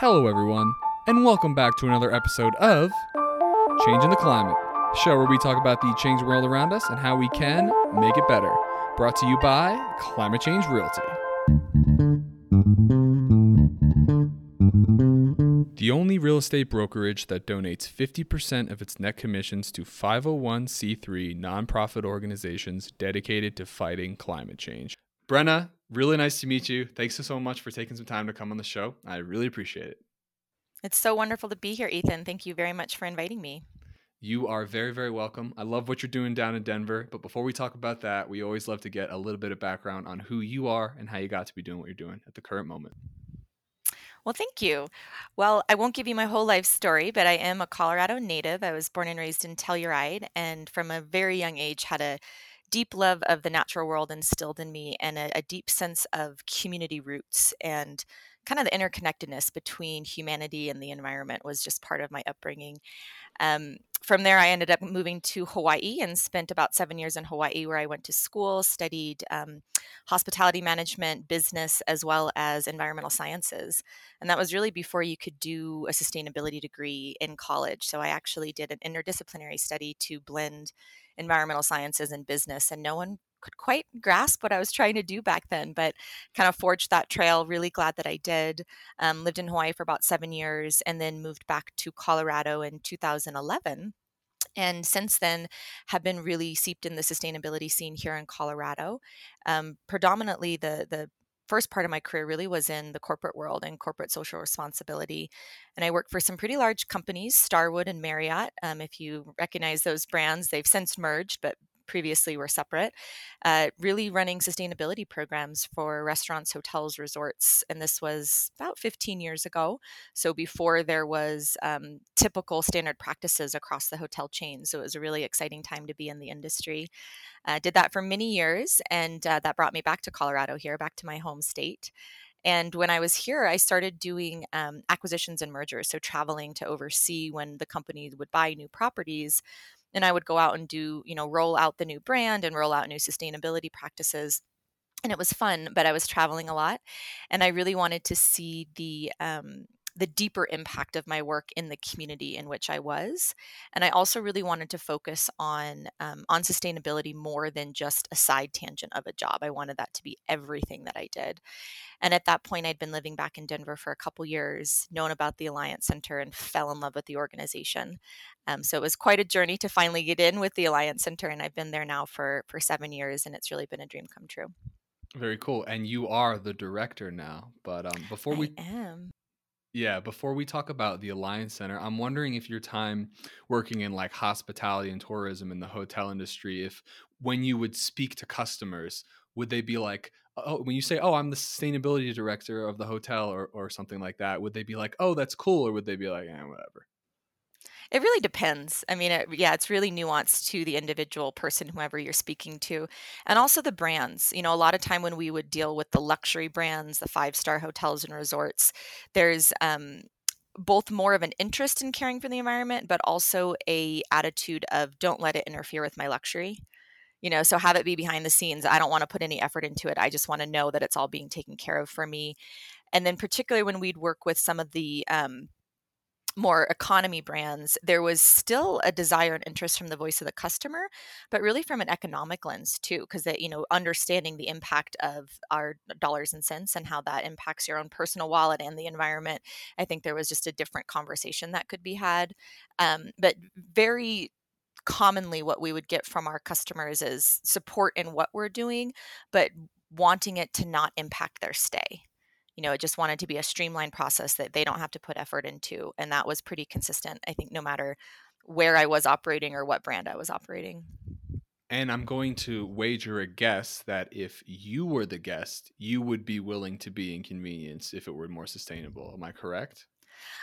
Hello, everyone, and welcome back to another episode of Changing the Climate, show where we talk about the changing world around us and how we can make it better. Brought to you by Climate Change Realty. The only real estate brokerage that donates 50% of its net commissions to 501c3 nonprofit organizations dedicated to fighting climate change. Brenna, really nice to meet you. Thanks so much for taking some time to come on the show. I really appreciate it. It's so wonderful to be here, Ethan. Thank you very much for inviting me. You are very, very welcome. I love what you're doing down in Denver. But before we talk about that, we always love to get a little bit of background on who you are and how you got to be doing what you're doing at the current moment. Well, thank you. Well, I won't give you my whole life story, but I am a Colorado native. I was born and raised in Telluride, and from a very young age had a deep love of the natural world instilled in me and a, a deep sense of community roots and kind of the interconnectedness between humanity and the environment was just part of my upbringing. Um, from there, I ended up moving to Hawaii and spent about seven years in Hawaii, where I went to school, studied um, hospitality management, business, as well as environmental sciences. And that was really before you could do a sustainability degree in college. So I actually did an interdisciplinary study to blend environmental sciences and business, and no one could quite grasp what I was trying to do back then, but kind of forged that trail. Really glad that I did. Um, lived in Hawaii for about seven years and then moved back to Colorado in 2011 and since then have been really seeped in the sustainability scene here in colorado um, predominantly the the first part of my career really was in the corporate world and corporate social responsibility. And I worked for some pretty large companies, Starwood and Marriott. Um, if you recognize those brands, they've since merged, but previously were separate, uh, really running sustainability programs for restaurants, hotels, resorts. And this was about 15 years ago. So before there was um, typical standard practices across the hotel chain. So it was a really exciting time to be in the industry. Uh, did that for many years, and uh, that brought me back to Colorado here, back to my home state. And when I was here, I started doing um, acquisitions and mergers, so traveling to oversee when the company would buy new properties and I would go out and do, you know, roll out the new brand and roll out new sustainability practices. And it was fun, but I was traveling a lot, and I really wanted to see the um, the deeper impact of my work in the community in which I was. And I also really wanted to focus on um, on sustainability more than just a side tangent of a job. I wanted that to be everything that I did. And at that point, I'd been living back in Denver for a couple years, known about the Alliance Center, and fell in love with the organization. Um, so it was quite a journey to finally get in with the Alliance Center, and I've been there now for for seven years, and it's really been a dream come true. Very cool. And you are the director now. But um, before we I am. Yeah, before we talk about the Alliance Center, I'm wondering if your time working in like hospitality and tourism in the hotel industry, if when you would speak to customers, would they be like, oh, when you say, oh, I'm the sustainability director of the hotel or, or something like that, would they be like, oh, that's cool? Or would they be like, eh, whatever? It really depends. I mean, it, yeah, it's really nuanced to the individual person, whoever you're speaking to, and also the brands. You know, a lot of time when we would deal with the luxury brands, the five star hotels and resorts, there's um, both more of an interest in caring for the environment, but also a attitude of don't let it interfere with my luxury. You know, so have it be behind the scenes. I don't want to put any effort into it. I just want to know that it's all being taken care of for me. And then, particularly when we'd work with some of the um, more economy brands, there was still a desire and interest from the voice of the customer, but really from an economic lens too, because that you know understanding the impact of our dollars and cents and how that impacts your own personal wallet and the environment. I think there was just a different conversation that could be had, um, but very commonly what we would get from our customers is support in what we're doing but wanting it to not impact their stay you know, it just wanted to be a streamlined process that they don't have to put effort into. And that was pretty consistent, I think, no matter where I was operating or what brand I was operating. And I'm going to wager a guess that if you were the guest, you would be willing to be inconvenienced if it were more sustainable. Am I correct?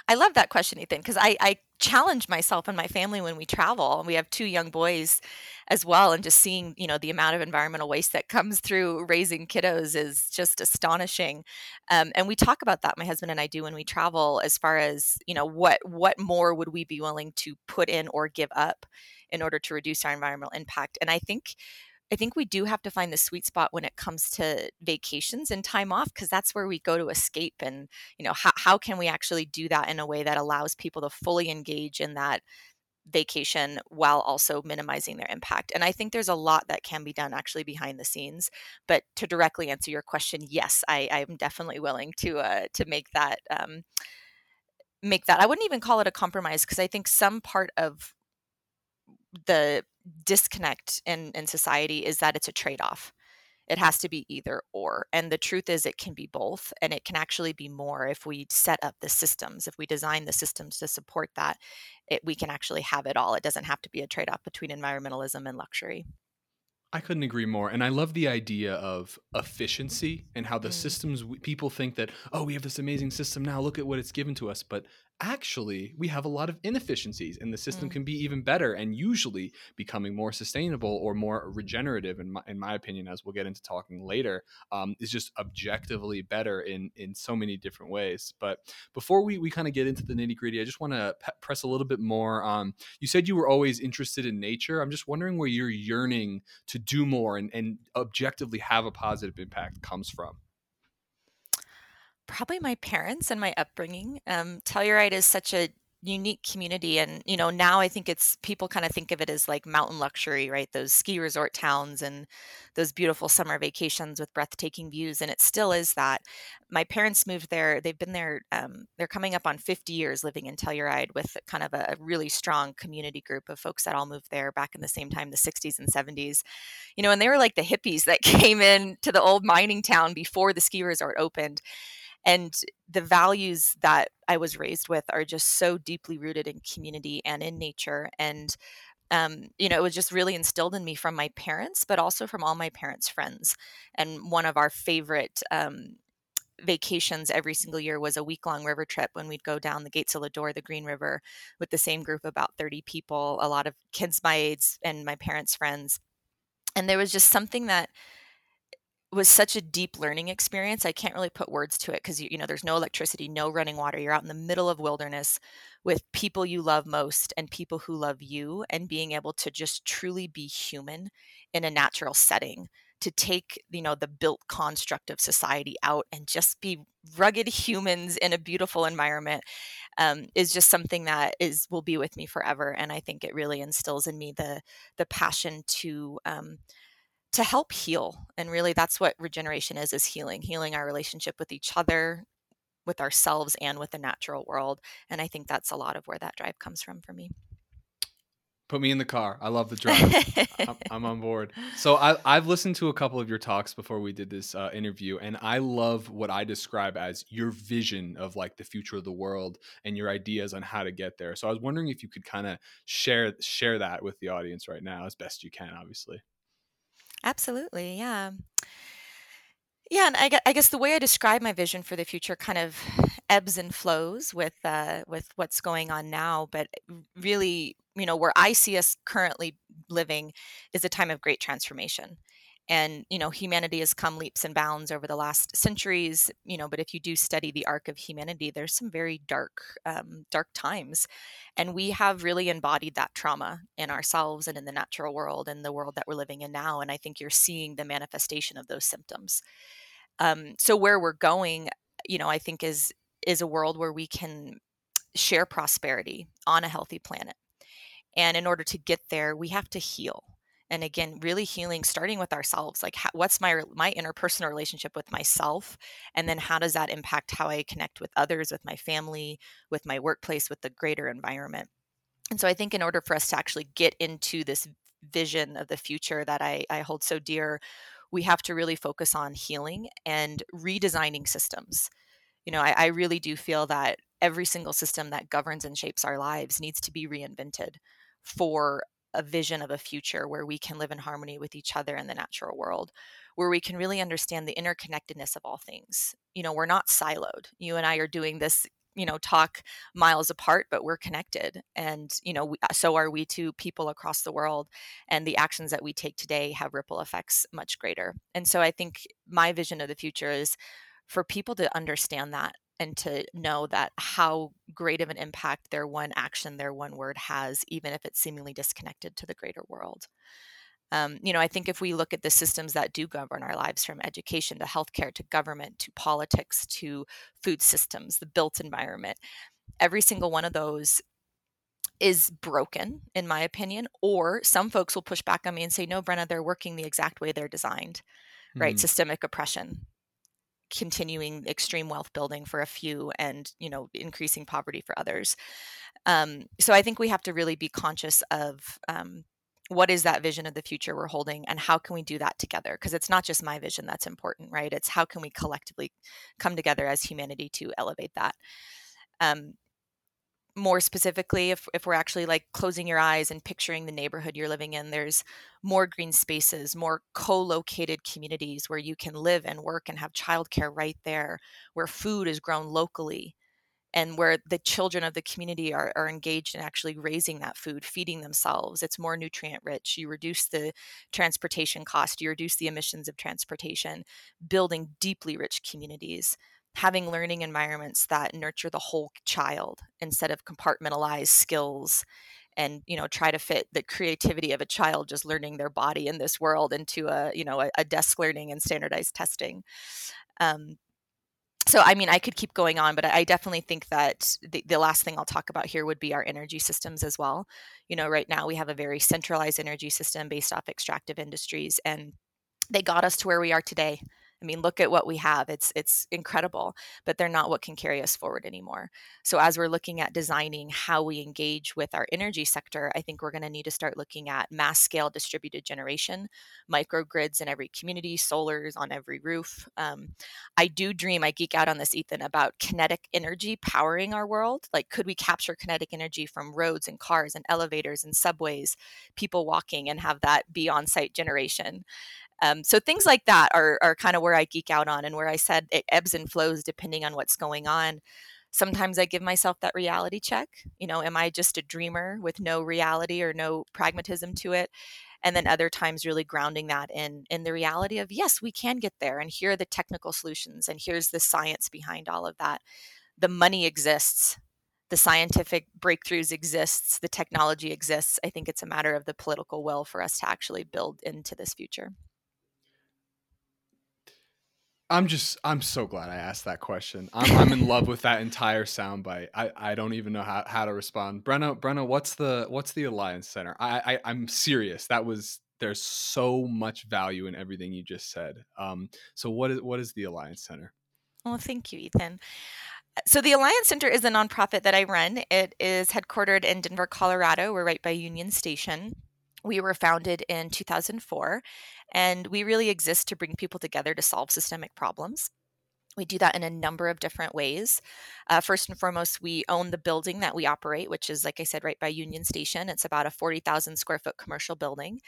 I love that question, Ethan, because I, I challenge myself and my family when we travel. And We have two young boys as well, and just seeing you know the amount of environmental waste that comes through raising kiddos is just astonishing. Um, and we talk about that, my husband and I do when we travel, as far as you know what what more would we be willing to put in or give up in order to reduce our environmental impact. And I think I think we do have to find the sweet spot when it comes to vacations and time off because that's where we go to escape. And, you know, how, how can we actually do that in a way that allows people to fully engage in that vacation while also minimizing their impact. And I think there's a lot that can be done actually behind the scenes. But to directly answer your question, yes, I, I'm definitely willing to uh, to make that um, make that. I wouldn't even call it a compromise because I think some part of the disconnect in, in society is that it's a trade-off it has to be either or and the truth is it can be both and it can actually be more if we set up the systems if we design the systems to support that it, we can actually have it all it doesn't have to be a trade-off between environmentalism and luxury I couldn't agree more. And I love the idea of efficiency and how the mm. systems people think that, oh, we have this amazing system now, look at what it's given to us. But actually we have a lot of inefficiencies and the system mm. can be even better and usually becoming more sustainable or more regenerative in my, in my opinion as we'll get into talking later um, is just objectively better in in so many different ways. But before we, we kind of get into the nitty gritty i just want to pe- press a little bit more um, you said you were always interested in nature. I'm just wondering where your yearning to do more and, and objectively have a positive impact comes from probably my parents and my upbringing. Um, Telluride is such a unique community and you know now i think it's people kind of think of it as like mountain luxury right? Those ski resort towns and those beautiful summer vacations with breathtaking views and it still is that. My parents moved there they've been there um, they're coming up on 50 years living in telluride with kind of a really strong community group of folks that all moved there back in the same time the 60s and 70s you know and they were like the hippies that came in to the old mining town before the ski resort opened and the values that I was raised with are just so deeply rooted in community and in nature. And um, you know, it was just really instilled in me from my parents, but also from all my parents' friends. And one of our favorite um, vacations every single year was a week long river trip when we'd go down the gates of Lodore, the Green River, with the same group, about 30 people, a lot of kids my age and my parents' friends. And there was just something that was such a deep learning experience. I can't really put words to it because you, you know there's no electricity, no running water. You're out in the middle of wilderness with people you love most and people who love you, and being able to just truly be human in a natural setting. To take you know the built construct of society out and just be rugged humans in a beautiful environment um, is just something that is will be with me forever. And I think it really instills in me the the passion to um, to help heal and really that's what regeneration is is healing healing our relationship with each other with ourselves and with the natural world and i think that's a lot of where that drive comes from for me. Put me in the car i love the drive I'm, I'm, on board. So I, have listened to a couple of your talks before we did this uh, interview and i love what i describe as your vision of like the future of the world and your ideas on how to get there. So i was wondering if you could kind of share share that with the audience right now as best you can obviously Absolutely, yeah. Yeah, and I, guess the way I describe my vision for the future kind of ebbs and flows with uh, with what's going on now, but really, you know, where I see us currently living is a time of great transformation and you know humanity has come leaps and bounds over the last centuries you know but if you do study the arc of humanity there's some very dark um, dark times and we have really embodied that trauma in ourselves and in the natural world and the world that we're living in now and i think you're seeing the manifestation of those symptoms. Um, so where we're going you know i think is is a world where we can share prosperity on a healthy planet and in order to get there we have to heal and again really healing starting with ourselves like how, what's my my interpersonal relationship with myself and then how does that impact how i connect with others with my family with my workplace with the greater environment? And so i think in order for us to actually get into this vision of the future that i, I hold so dear we have to really focus on healing and redesigning systems. You know I, I really do feel that every single system that governs and shapes our lives needs to be reinvented for a vision of a future where we can live in harmony with each other in the natural world where we can really understand the interconnectedness of all things. You know we're not siloed. You and i are doing this you know talk miles apart but we're connected. And you know we, uh, so are we to people across the world. And the actions that we take today have ripple effects much greater. And so i think my vision of the future is for people to understand that and to know that how great of an impact their one action, their one word has, even if it's seemingly disconnected to the greater world. Um, you know, I think if we look at the systems that do govern our lives from education to healthcare to government to politics to food systems, the built environment, every single one of those is broken, in my opinion. Or some folks will push back on me and say, no, Brenna, they're working the exact way they're designed, mm-hmm. right? Systemic oppression, continuing extreme wealth building for a few and, you know, increasing poverty for others. Um, so I think we have to really be conscious of um, what is that vision of the future we're holding and how can we do that together? Because it's not just my vision that's important right? It's how can we collectively come together as humanity to elevate that. Um, more specifically if, if we're actually like closing your eyes and picturing the neighborhood you're living in there's more green spaces more co-located communities where you can live and work and have childcare right there where food is grown locally and where the children of the community are, are engaged in actually raising that food feeding themselves. It's more nutrient rich. You reduce the transportation cost you reduce the emissions of transportation building deeply rich communities having learning environments that nurture the whole child instead of compartmentalized skills and you know try to fit the creativity of a child just learning their body in this world into a you know a, a desk learning and standardized testing. Um, so i mean i could keep going on but i definitely think that the, the last thing i'll talk about here would be our energy systems as well. You know right now we have a very centralized energy system based off extractive industries and they got us to where we are today I mean, look at what we have. It's it's incredible, but they're not what can carry us forward anymore. So as we're looking at designing how we engage with our energy sector, I think we're going to need to start looking at mass scale distributed generation, microgrids in every community, solars on every roof. Um, I do dream, I geek out on this, Ethan, about kinetic energy powering our world. Like, could we capture kinetic energy from roads and cars and elevators and subways, people walking, and have that be on site generation? Um, so things like that are, are kind of where I geek out on and where I said it ebbs and flows depending on what's going on. Sometimes I give myself that reality check. You know, am I just a dreamer with no reality or no pragmatism to it? And then other times really grounding that in in the reality of yes, we can get there and here are the technical solutions and here's the science behind all of that. The money exists the scientific breakthroughs exists the technology exists i think it's a matter of the political will for us to actually build into this future I'm just I'm so glad I asked that question. I'm, I'm in love with that entire soundbite. I, I don't even know how, how to respond. Brenna Brenna, what's the what's the Alliance Center? I, I I'm serious. That was there's so much value in everything you just said. Um, so what is what is the Alliance Center? Well, thank you, Ethan. So the Alliance Center is a nonprofit that I run. It is headquartered in Denver, Colorado. We're right by Union Station. We were founded in 2004, and we really exist to bring people together to solve systemic problems. We do that in a number of different ways. Uh, first and foremost, we own the building that we operate, which is, like I said, right by Union Station. It's about a 40,000 square foot commercial building.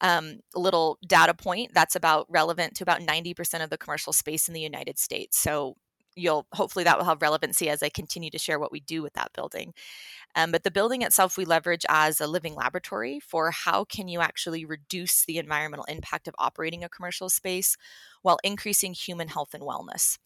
Um, a little data point that's about relevant to about 90% of the commercial space in the United States. So you'll hopefully that will have relevancy as I continue to share what we do with that building. Um, but the building itself we leverage as a living laboratory for how can you actually reduce the environmental impact of operating a commercial space while increasing human health and wellness.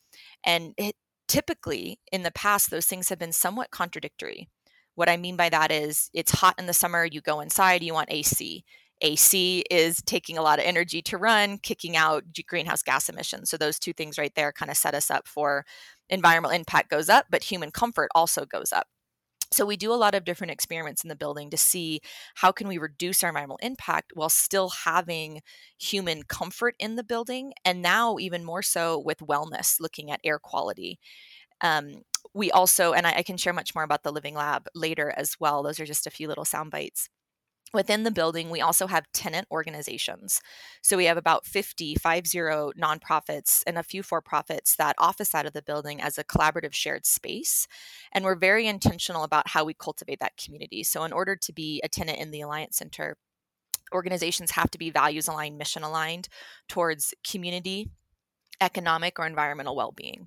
And it, typically in the past, those things have been somewhat contradictory. What I mean by that is it's hot in the summer, you go inside, you want AC. AC is taking a lot of energy to run, kicking out greenhouse gas emissions. So those two things right there kind of set us up for environmental impact goes up, but human comfort also goes up. So we do a lot of different experiments in the building to see how can we reduce our environmental impact while still having human comfort in the building and now even more so with wellness looking at air quality um, we also and I, I, can share much more about the living lab later as well those are just a few little sound bites Within the building, we also have tenant organizations. So we have about 50, 50 nonprofits and a few for profits that office out of the building as a collaborative shared space. And we're very intentional about how we cultivate that community. So, in order to be a tenant in the Alliance Center, organizations have to be values aligned, mission aligned towards community, economic, or environmental well being.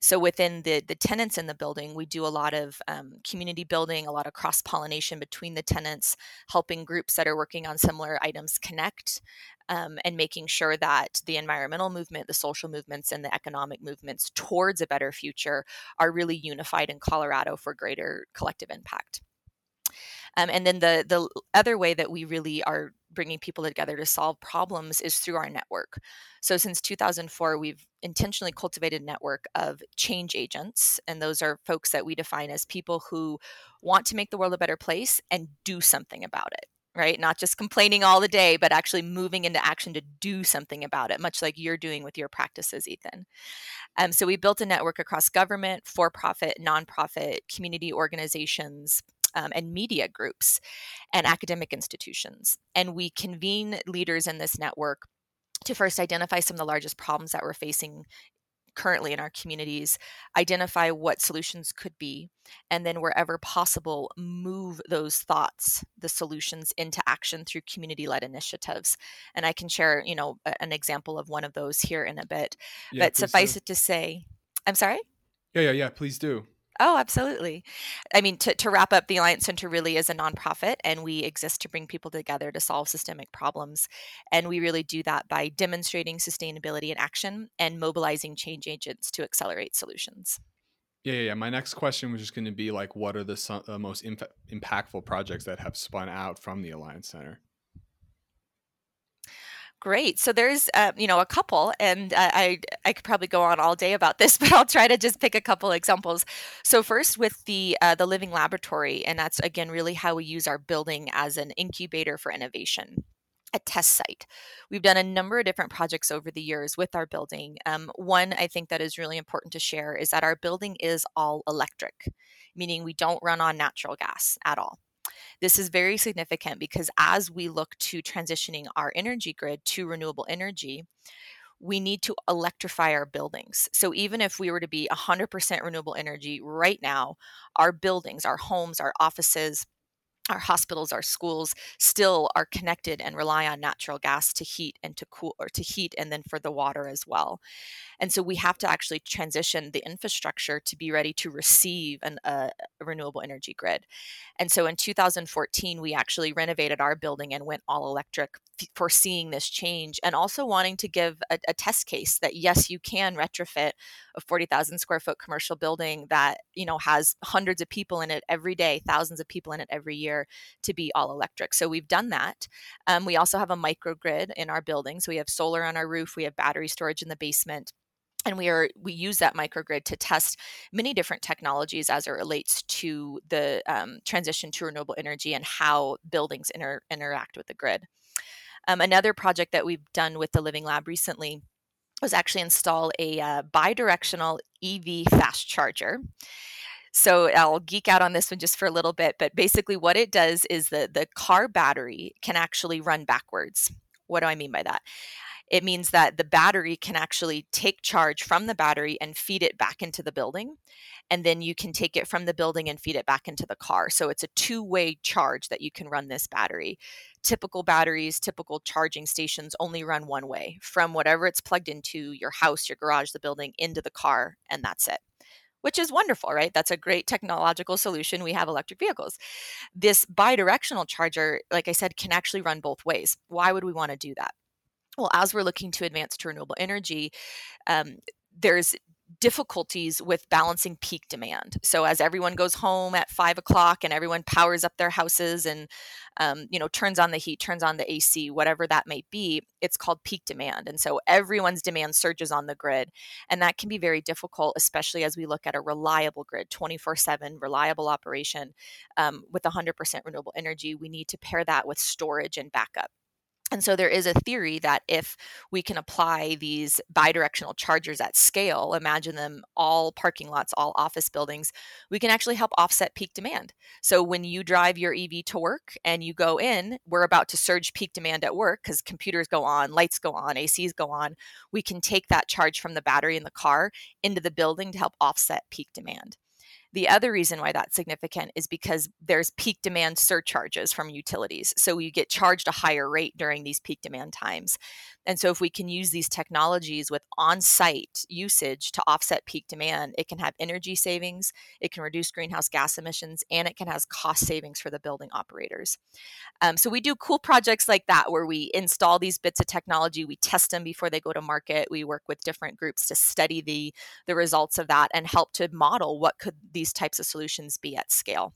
So within the the tenants in the building, we do a lot of um, community building, a lot of cross pollination between the tenants, helping groups that are working on similar items connect, um, and making sure that the environmental movement, the social movements, and the economic movements towards a better future are really unified in Colorado for greater collective impact. Um, and then the the other way that we really are bringing people together to solve problems is through our network. So since 2004, we've intentionally cultivated a network of change agents, and those are folks that we define as people who want to make the world a better place and do something about it right? Not just complaining all the day, but actually moving into action to do something about it, much like you're doing with your practices, Ethan. Um, so we built a network across government, for profit, nonprofit, community organizations. Um, and media groups and academic institutions. And we convene leaders in this network to first identify some of the largest problems that we're facing currently in our communities, identify what solutions could be, and then wherever possible, move those thoughts, the solutions into action through community-led initiatives. And I can share, you know, an example of one of those here in a bit. Yeah, but suffice do. it to say, I'm sorry? Yeah, yeah, yeah, please do. Oh, absolutely. I mean, to, to wrap up, the Alliance Center really is a nonprofit, and we exist to bring people together to solve systemic problems. And we really do that by demonstrating sustainability in action and mobilizing change agents to accelerate solutions. Yeah, yeah. My next question was just going to be like, what are the uh, most imp- impactful projects that have spun out from the Alliance Center? Great. So there's, uh, you know, a couple, and uh, I I could probably go on all day about this, but I'll try to just pick a couple examples. So first, with the uh, the living laboratory, and that's again really how we use our building as an incubator for innovation a test site. We've done a number of different projects over the years with our building. Um, one I think that is really important to share is that our building is all electric, meaning we don't run on natural gas at all. This is very significant because as we look to transitioning our energy grid to renewable energy, we need to electrify our buildings. So even if we were to be 100% renewable energy right now, our buildings, our homes, our offices, our hospitals, our schools still are connected and rely on natural gas to heat and to cool or to heat and then for the water as well. And so we have to actually transition the infrastructure to be ready to receive an, uh, a renewable energy grid. And so in 2014, we actually renovated our building and went all electric, foreseeing this change and also wanting to give a, a test case that yes, you can retrofit a 40,000 square foot commercial building that you know has hundreds of people in it every day, thousands of people in it every year to be all electric. So we've done that. Um, we also have a microgrid in our building, so we have solar on our roof, we have battery storage in the basement and we are we use that microgrid to test many different technologies as it relates to the um, transition to renewable energy and how buildings inter- interact with the grid um, another project that we've done with the living lab recently was actually install a uh, bidirectional ev fast charger so I'll geek out on this one just for a little bit, but basically what it does is the the car battery can actually run backwards. What do I mean by that? it means that the battery can actually take charge from the battery and feed it back into the building. And then you can take it from the building and feed it back into the car. So it's a two way charge that you can run this battery. Typical batteries, typical charging stations only run one way from whatever it's plugged into your house, your garage, the building, into the car, and that's it which is wonderful, right? That's a great technological solution. We have electric vehicles. This bidirectional charger, like I said, can actually run both ways. Why would we want to do that? well, as we're looking to advance to renewable energy, um, there's difficulties with balancing peak demand. So as everyone goes home at five o'clock and everyone powers up their houses and um, you know turns on the heat, turns on the AC, whatever that may be, it's called peak demand. And so everyone's demand surges on the grid, and that can be very difficult, especially as we look at a reliable grid, 24/7 reliable operation um, with 100% renewable energy. We need to pair that with storage and backup. And so there is a theory that if we can apply these bidirectional chargers at scale, imagine them all parking lots, all office buildings, we can actually help offset peak demand. So when you drive your EV to work and you go in, we're about to surge peak demand at work because computers go on, lights go on, ACs go on. We can take that charge from the battery in the car into the building to help offset peak demand. The other reason why that's significant is because there's peak demand surcharges from utilities. So you get charged a higher rate during these peak demand times. And so if we can use these technologies with on-site usage to offset peak demand, it can have energy savings, it can reduce greenhouse gas emissions, and it can have cost savings for the building operators. Um, so we do cool projects like that where we install these bits of technology, we test them before they go to market. We work with different groups to study the the results of that and help to model what could these types of solutions be at scale.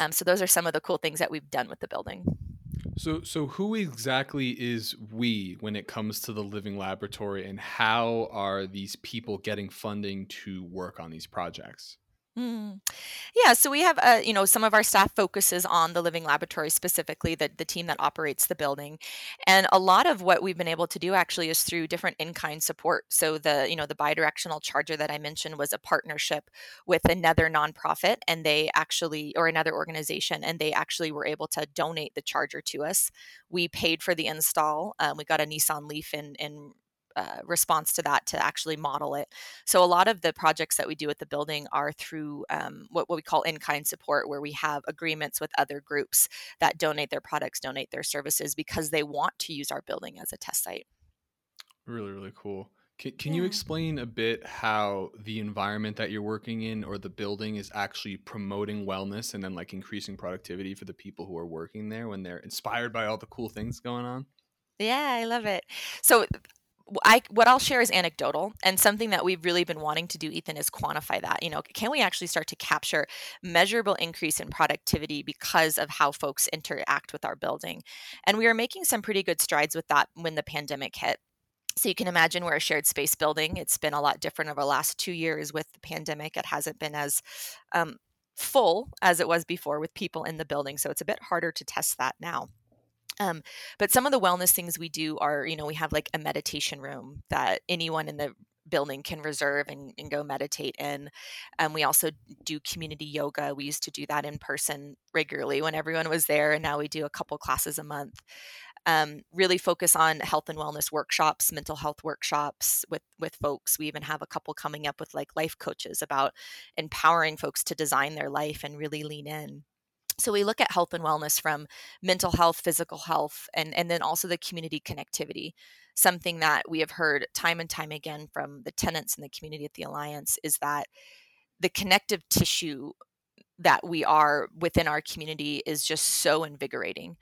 Um, so those are some of the cool things that we've done with the building. So, so who exactly is we when it comes to the living laboratory, and how are these people getting funding to work on these projects? Mm. Yeah, so we have, uh, you know, some of our staff focuses on the living laboratory specifically, the, the team that operates the building. And a lot of what we've been able to do actually is through different in-kind support. So the, you know, the bidirectional charger that I mentioned was a partnership with another nonprofit and they actually, or another organization, and they actually were able to donate the charger to us. We paid for the install. Um, we got a Nissan Leaf in, in uh, response to that to actually model it. So a lot of the projects that we do at the building are through um, what, what we call in-kind support, where we have agreements with other groups that donate their products, donate their services because they want to use our building as a test site. Really, really cool. Can, can yeah. you explain a bit how the environment that you're working in or the building is actually promoting wellness and then like increasing productivity for the people who are working there when they're inspired by all the cool things going on? Yeah, I love it. So I what I'll share is anecdotal and something that we've really been wanting to do Ethan is quantify that. You know, can we actually start to capture measurable increase in productivity because of how folks interact with our building? And we are making some pretty good strides with that when the pandemic hit. So you can imagine we're a shared space building. It's been a lot different over the last 2 years with the pandemic. It hasn't been as um, full as it was before with people in the building, so it's a bit harder to test that now. Um, but some of the wellness things we do are, you know, we have like a meditation room that anyone in the building can reserve and, and go meditate in. Um, we also do community yoga. We used to do that in person regularly when everyone was there, and now we do a couple classes a month. Um, really focus on health and wellness workshops, mental health workshops with with folks. We even have a couple coming up with like life coaches about empowering folks to design their life and really lean in. So we look at health and wellness from mental health, physical health, and, and then also the community connectivity. Something that we have heard time and time again from the tenants in the community at the Alliance is that the connective tissue that we are within our community is just so invigorating.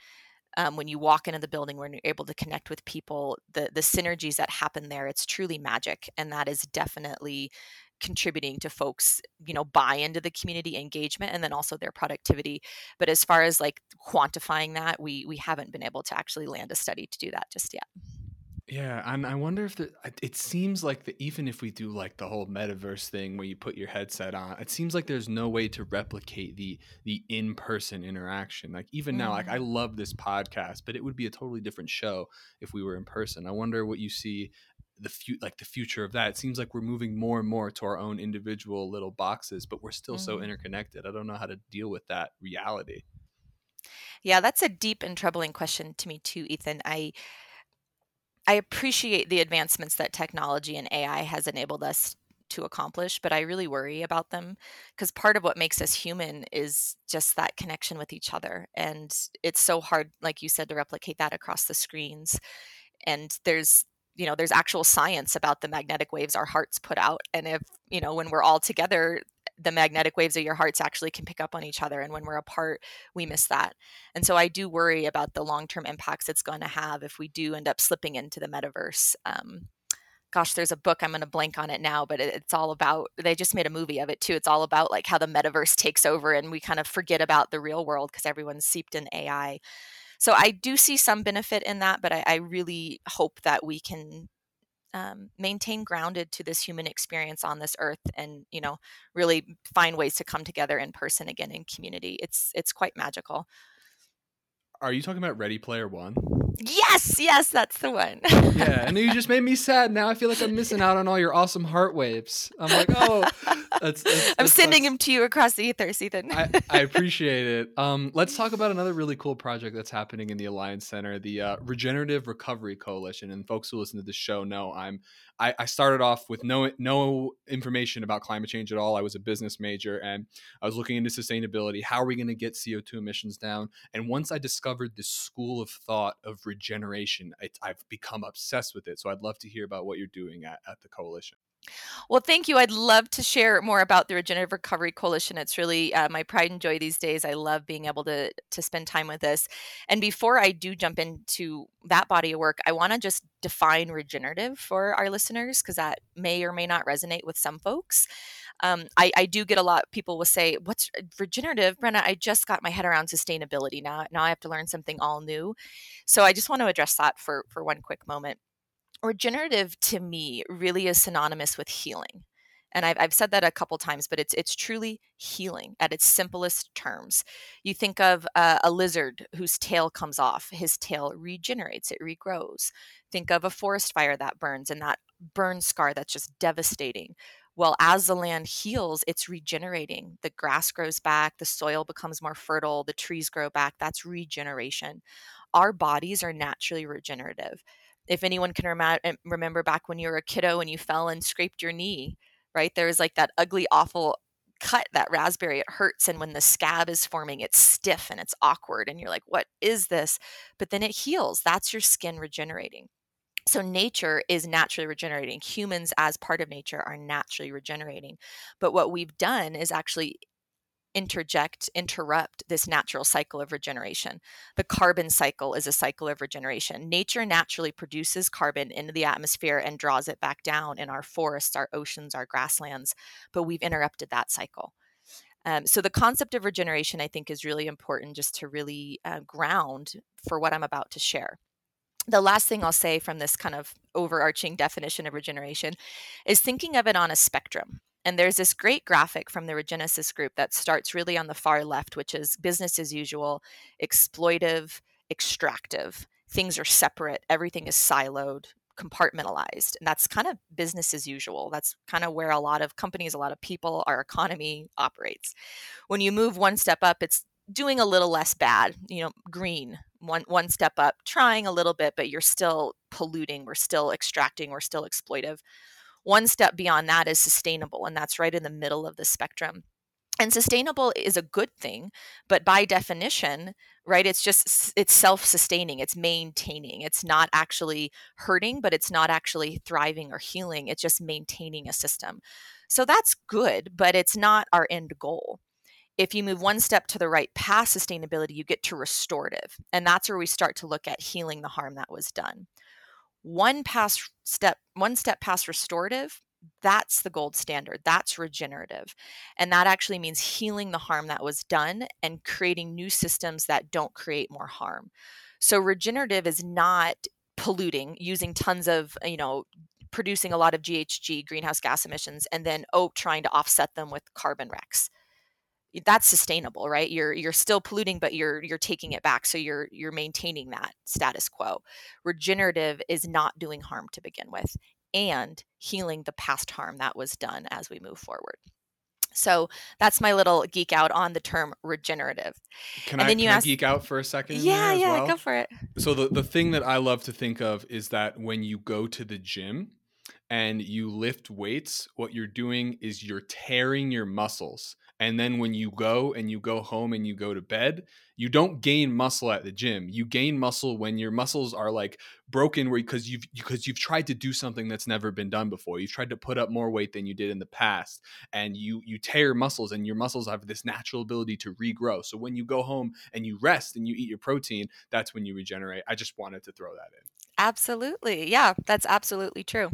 Um, when you walk into the building, when you're able to connect with people, the the synergies that happen there, it's truly magic, and that is definitely contributing to folks you know buy into the community engagement and then also their productivity but as far as like quantifying that we we haven't been able to actually land a study to do that just yet yeah, and I wonder if the it seems like that even if we do like the whole metaverse thing where you put your headset on, it seems like there's no way to replicate the the in-person interaction. Like even now, like I mm. love this podcast, but it would be a totally different show if we were in person. I wonder what you see the fu- like the future of that. It seems like we're moving more and more to our own individual little boxes, but we're still mm-hmm. so interconnected. I don't know how to deal with that reality. Yeah, that's a deep and troubling question to me too, Ethan. I I appreciate the advancements that technology and AI has enabled us to accomplish, but I really worry about them because part of what makes us human is just that connection with each other. And it's so hard, like you said, to replicate that across the screens. And there's you know there's actual science about the magnetic waves our hearts put out and if you know when we're all together the magnetic waves of your hearts actually can pick up on each other and when we're apart we miss that. And so i do worry about the long-term impacts it's going to have if we do end up slipping into the metaverse. Um, gosh there's a book i'm going to blank on it now but it's all about they just made a movie of it too it's all about like how the metaverse takes over and we kind of forget about the real world because everyone's seeped in ai so I do see some benefit in that, but I, I really hope that we can um, maintain grounded to this human experience on this earth and you know really find ways to come together in person again in community. It's it's quite magical. Are you talking about ready player one Yes, yes, that's the one. yeah, and you just made me sad. Now I feel like I'm missing out on all your awesome heart waves. I'm like, oh, that's. that's I'm sending him to you across the ether, Ethan. I, I, appreciate it. Um, let's talk about another really cool project that's happening in the Alliance Center, the uh, Regenerative Recovery Coalition. And folks who listen to this show know I'm I, I started off with no no information about climate change at all. I was a business major and I was looking into sustainability. How are we going to get CO two emissions down? And once I discovered this school of thought of regeneration, it, I've become obsessed with it. So I'd love to hear about what you're doing at, at the coalition. Well, thank you. I'd love to share more about the Regenerative Recovery Coalition. It's really uh, my pride and joy these days. I love being able to to spend time with this. And before I do jump into that body of work, I want to just define regenerative for our listeners because that may or may not resonate with some folks. Um, I, I do get a lot. People will say, "What's regenerative, Brenna?" I just got my head around sustainability. Now, now I have to learn something all new. So I just want to address that for for one quick moment. Regenerative to me really is synonymous with healing and I've, I've said that a couple times but it's it's truly healing at its simplest terms you think of uh, a lizard whose tail comes off his tail regenerates it regrows think of a forest fire that burns and that burn scar that's just devastating well as the land heals it's regenerating the grass grows back the soil becomes more fertile the trees grow back that's regeneration our bodies are naturally regenerative if anyone can rem- remember back when you were a kiddo and you fell and scraped your knee right? There's like that ugly, awful cut, that raspberry, it hurts. And when the scab is forming, it's stiff and it's awkward. And you're like, what is this? But then it heals. That's your skin regenerating. So, nature is naturally regenerating. Humans, as part of nature, are naturally regenerating. But what we've done is actually interject, interrupt this natural cycle of regeneration. The carbon cycle is a cycle of regeneration. Nature naturally produces carbon into the atmosphere and draws it back down in our forests, our oceans, our grasslands, but we've interrupted that cycle. Um, so, the concept of regeneration, I think, is really important just to really uh, ground for what I'm about to share. The last thing I'll say from this kind of overarching definition of regeneration is thinking of it on a spectrum. And there's this great graphic from the Regenesis group that starts really on the far left, which is business as usual, exploitive, extractive. Things are separate, everything is siloed, compartmentalized. And that's kind of business as usual. That's kind of where a lot of companies, a lot of people, our economy operates. When you move one step up, it's doing a little less bad, you know, green, one one step up, trying a little bit, but you're still polluting, we're still extracting, we're still exploitive. One step beyond that is sustainable, and that's right in the middle of the spectrum. And sustainable is a good thing, but by definition, right, it's just it's self-sustaining, it's maintaining. It's not actually hurting, but it's not actually thriving or healing. It's just maintaining a system. So that's good, but it's not our end goal if you move one step to the right past sustainability, you get to restorative. And that's where we start to look at healing the harm that was done one past step one step past restorative that's the gold standard that's regenerative and that actually means healing the harm that was done and creating new systems that don't create more harm so regenerative is not polluting using tons of you know producing a lot of ghg greenhouse gas emissions and then oh trying to offset them with carbon RECs that's sustainable right you're you're still polluting but you're you're taking it back so you're you're maintaining that status quo regenerative is not doing harm to begin with and healing the past harm that was done as we move forward so that's my little geek out on the term regenerative. Can and I, then you ask, geek out for a second? Yeah, yeah, well? go for it. So the, the thing that I love to think of is that when you go to the gym and you lift weights, what you're doing is you're tearing your muscles and then when you go and you go home and you go to bed you don't gain muscle at the gym. You gain muscle when your muscles are like broken where because you've because you've tried to do something that's never been done before. You've tried to put up more weight than you did in the past and you you tear muscles and your muscles have this natural ability to regrow. So when you go home and you rest and you eat your protein that's when you regenerate. I just wanted to throw that in. Absolutely. Yeah that's absolutely true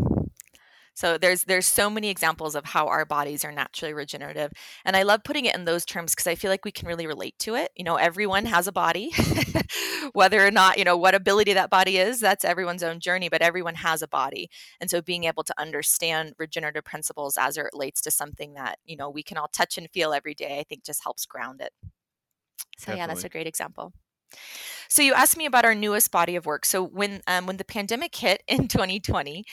so there's there's so many examples of how our bodies are naturally regenerative. And I love putting it in those terms because I feel like we can really relate to it. You know, everyone has a body. Whether or not, you know, what ability that body is, that's everyone's own journey, but everyone has a body. And so being able to understand regenerative principles as it relates to something that, you know, we can all touch and feel every day, I think just helps ground it. So Definitely. yeah, that's a great example. So you asked me about our newest body of work. So when um, when the pandemic hit in 2020,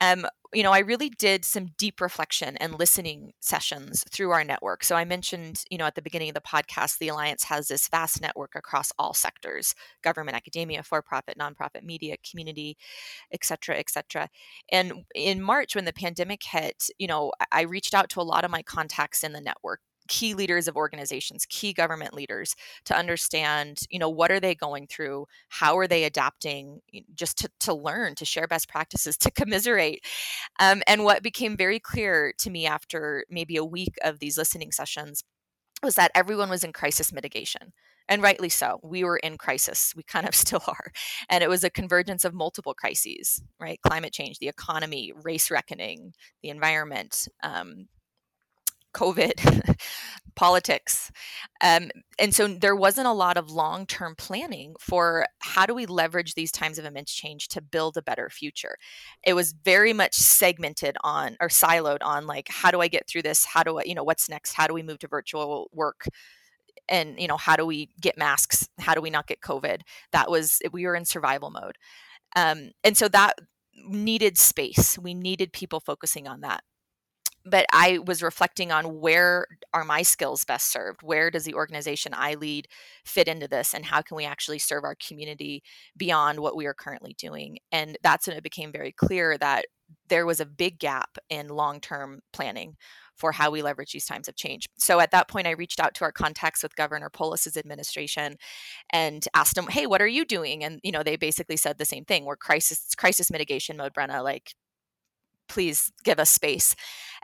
um, you know, I really did some deep reflection and listening sessions through our network. So I mentioned, you know, at the beginning of the podcast, the Alliance has this vast network across all sectors: government, academia, for-profit, nonprofit, media, community, et cetera, et cetera. And in March, when the pandemic hit, you know, I reached out to a lot of my contacts in the network key leaders of organizations key government leaders to understand you know what are they going through how are they adapting just to, to learn to share best practices to commiserate um, and what became very clear to me after maybe a week of these listening sessions was that everyone was in crisis mitigation and rightly so. We were in crisis. We kind of still are. And it was a convergence of multiple crises, right? Climate change, the economy, race reckoning, the environment, um, COVID, politics. Um, and so there wasn't a lot of long term planning for how do we leverage these times of immense change to build a better future. It was very much segmented on or siloed on like, how do I get through this? How do I, you know, what's next? How do we move to virtual work? And, you know, how do we get masks? How do we not get COVID? That was, we were in survival mode. Um, and so that needed space. We needed people focusing on that but I was reflecting on where are my skills best served? Where does the organization I lead fit into this? And how can we actually serve our community beyond what we are currently doing? And that's when it became very clear that there was a big gap in long term planning for how we leverage these times of change. So at that point, I reached out to our contacts with Governor Polis's administration and asked them, "Hey, what are you doing?" And you know, they basically said the same thing: "We're crisis crisis mitigation mode, Brenna. Like, please give us space.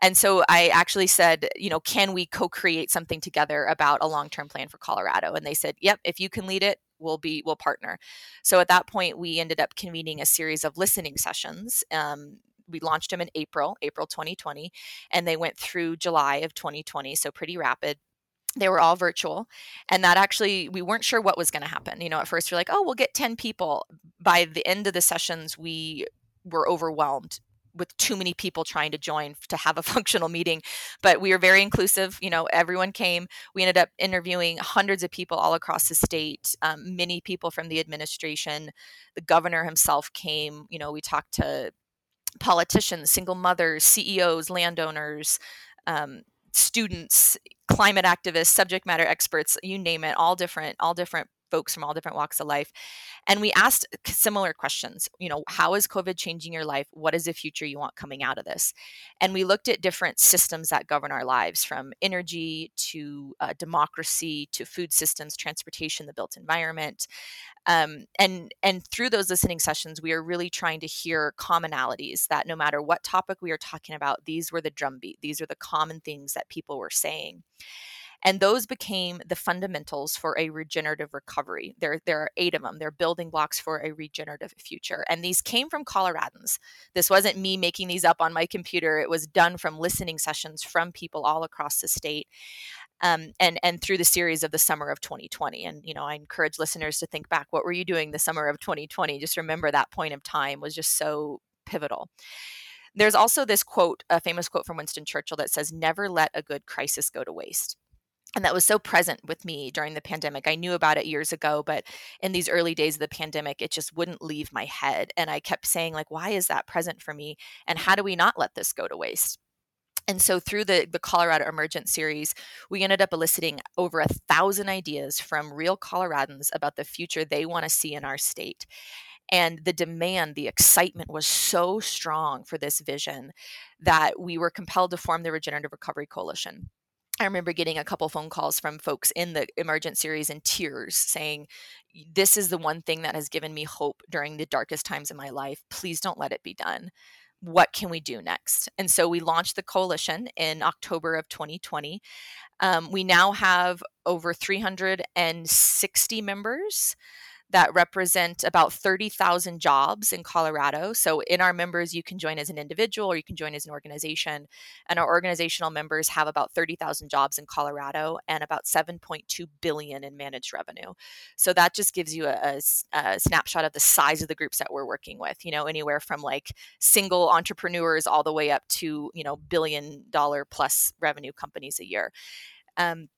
And so I actually said, you know, can we co create something together about a long term plan for Colorado? And they said, yep, if you can lead it, we'll be we'll partner. So at that point we ended up convening a series of listening sessions. Um, we launched them in april april 2020 and they went through july of 2020 so pretty rapid. They were all virtual and that actually we weren't sure what was going to happen. You know at first we're like oh we'll get 10 people. By the end of the sessions we were overwhelmed with too many people trying to join to have a functional meeting but we were very inclusive you know everyone came. We ended up interviewing hundreds of people all across the state um, many people from the administration. The governor himself came you know we talked to politicians single mothers ceos landowners um, students climate activists subject matter experts you name it all different all different folks from all different walks of life. And we asked similar questions. You know, how is COVID changing your life? What is the future you want coming out of this? And we looked at different systems that govern our lives from energy to uh, democracy to food systems, transportation, the built environment. Um, and and through those listening sessions, we are really trying to hear commonalities that no matter what topic we are talking about, these were the drumbeat. These are the common things that people were saying. And those became the fundamentals for a regenerative recovery. There, there are eight of them. They're building blocks for a regenerative future. And these came from Coloradans. This wasn't me making these up on my computer. It was done from listening sessions from people all across the state. Um, and and through the series of the summer of 2020 and you know i encourage listeners to think back what were you doing the summer of 2020 just remember that point of time was just so pivotal there's also this quote a famous quote from winston churchill that says never let a good crisis go to waste and that was so present with me during the pandemic. I knew about it years ago, but in these early days of the pandemic, it just wouldn't leave my head. And I kept saying, like, why is that present for me? And how do we not let this go to waste? And so through the, the Colorado Emergent series, we ended up eliciting over a thousand ideas from real Coloradans about the future they want to see in our state. And the demand, the excitement was so strong for this vision that we were compelled to form the Regenerative Recovery Coalition. I remember getting a couple phone calls from folks in the emergent series in tears saying, This is the one thing that has given me hope during the darkest times of my life. Please don't let it be done. What can we do next? And so we launched the coalition in October of 2020. Um, we now have over 360 members that represent about 30,000 jobs in Colorado. So, in our members, you can join as an individual or you can join as an organization. And our organizational members have about 30,000 jobs in Colorado and about 7.2 billion in managed revenue. So, that just gives you a, a, snapshot of the size of the groups that we're working with, you know, anywhere from like single entrepreneurs all the way up to, you know, billion dollar plus revenue companies a year. Um,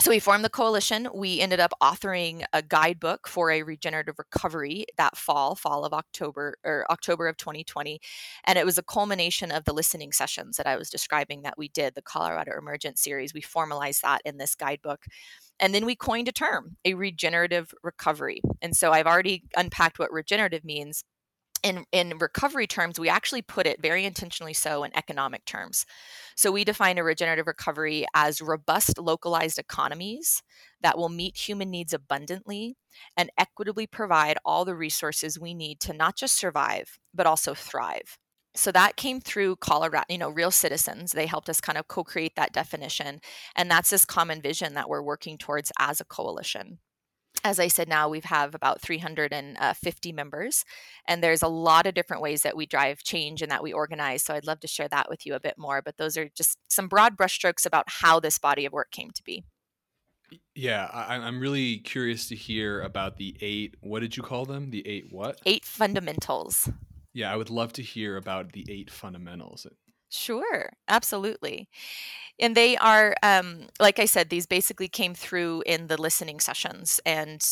so we formed the coalition. We ended up authoring a guidebook for a regenerative recovery that fall, fall of October or October of 2020. And it was a culmination of the listening sessions that I was describing that we did, the Colorado Emergent series. We formalized that in this guidebook. And then we coined a term, a regenerative recovery. And so I've already unpacked what regenerative means, in, in recovery terms, we actually put it very intentionally so in economic terms. So we define a regenerative recovery as robust localized economies that will meet human needs abundantly and equitably provide all the resources we need to not just survive, but also thrive. So that came through Colorado, you know, real citizens. They helped us kind of co create that definition. And that's this common vision that we're working towards as a coalition. As I said, now we have about 350 uh, members, and there's a lot of different ways that we drive change and that we organize. So I'd love to share that with you a bit more. But those are just some broad brushstrokes about how this body of work came to be. Yeah, I, I'm really curious to hear about the eight. What did you call them? The eight what? Eight fundamentals. Yeah, I would love to hear about the eight fundamentals. Sure, absolutely. And they are, um, like I said, these basically came through in the listening sessions. And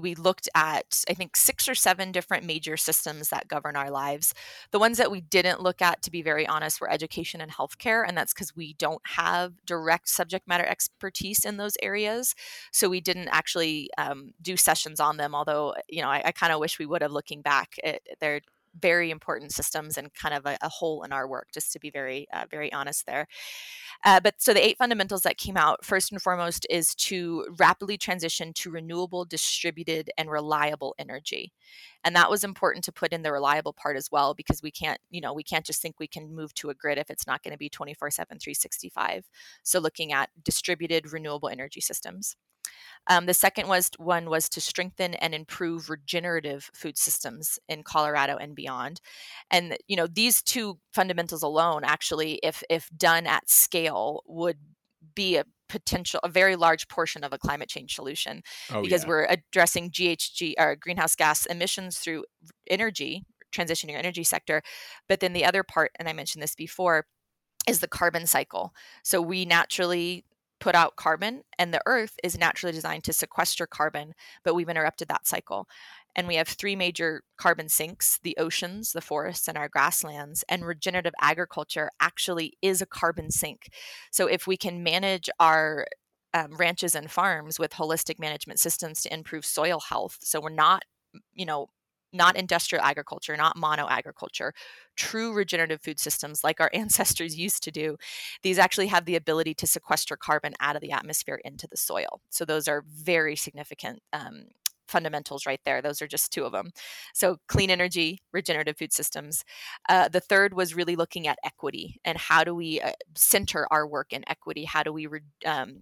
we looked at, I think, six or seven different major systems that govern our lives. The ones that we didn't look at, to be very honest, were education and healthcare. And that's because we don't have direct subject matter expertise in those areas. So we didn't actually um, do sessions on them, although, you know, I, I kind of wish we would have looking back. It, they're very important systems and kind of a, a hole in our work, just to be very, uh, very honest there. Uh, but so the eight fundamentals that came out first and foremost is to rapidly transition to renewable, distributed, and reliable energy. And that was important to put in the reliable part as well because we can't, you know, we can't just think we can move to a grid if it's not going to be 24 7, 365. So looking at distributed renewable energy systems. Um, the second was one was to strengthen and improve regenerative food systems in Colorado and beyond. And you know these two fundamentals alone, actually, if if done at scale, would be a potential a very large portion of a climate change solution oh, because yeah. we're addressing GHG or greenhouse gas emissions through energy transitioning your energy sector but then the other part and I mentioned this before is the carbon cycle so we naturally put out carbon and the earth is naturally designed to sequester carbon but we've interrupted that cycle. And we have three major carbon sinks the oceans the forests and our grasslands and regenerative agriculture actually is a carbon sink. So if we can manage our um, ranches and farms with holistic management systems to improve soil health so we're not you know not industrial agriculture, not mono agriculture, true regenerative food systems like our ancestors used to do, these actually have the ability to sequester carbon out of the atmosphere into the soil. So those are very significant um, fundamentals right there. Those are just two of them. So, clean energy, regenerative food systems. Uh, the third was really looking at equity and how do we uh, center our work in equity? How do we re- um,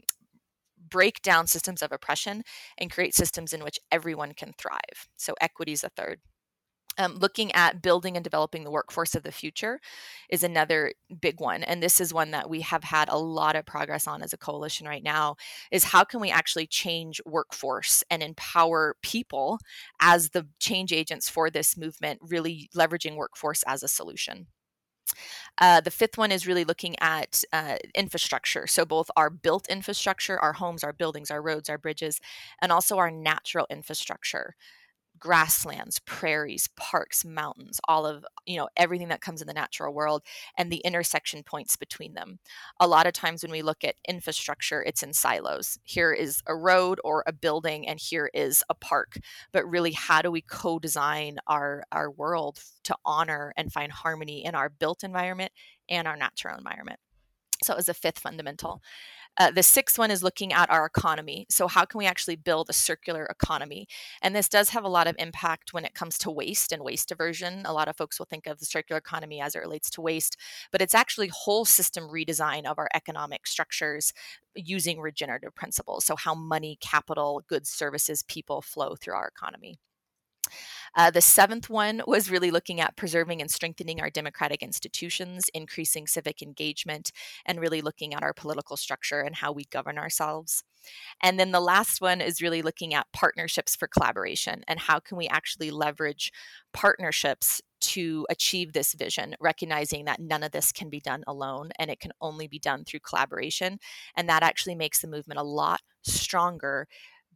break down systems of oppression and create systems in which everyone can thrive. So, equity is a third. Um, looking at building and developing the workforce of the future is another big one and this is one that we have had a lot of progress on as a coalition right now is how can we actually change workforce and empower people as the change agents for this movement really leveraging workforce as a solution uh, the fifth one is really looking at uh, infrastructure. So, both our built infrastructure, our homes, our buildings, our roads, our bridges, and also our natural infrastructure grasslands, prairies, parks, mountains, all of, you know, everything that comes in the natural world and the intersection points between them. A lot of times when we look at infrastructure, it's in silos. Here is a road or a building and here is a park. But really, how do we co-design our our world to honor and find harmony in our built environment and our natural environment? So it was a fifth fundamental. Uh, the sixth one is looking at our economy. So, how can we actually build a circular economy? And this does have a lot of impact when it comes to waste and waste diversion. A lot of folks will think of the circular economy as it relates to waste, but it's actually whole system redesign of our economic structures using regenerative principles. So, how money, capital, goods, services, people flow through our economy. Uh, the seventh one was really looking at preserving and strengthening our democratic institutions, increasing civic engagement, and really looking at our political structure and how we govern ourselves. And then the last one is really looking at partnerships for collaboration and how can we actually leverage partnerships to achieve this vision, recognizing that none of this can be done alone and it can only be done through collaboration. And that actually makes the movement a lot stronger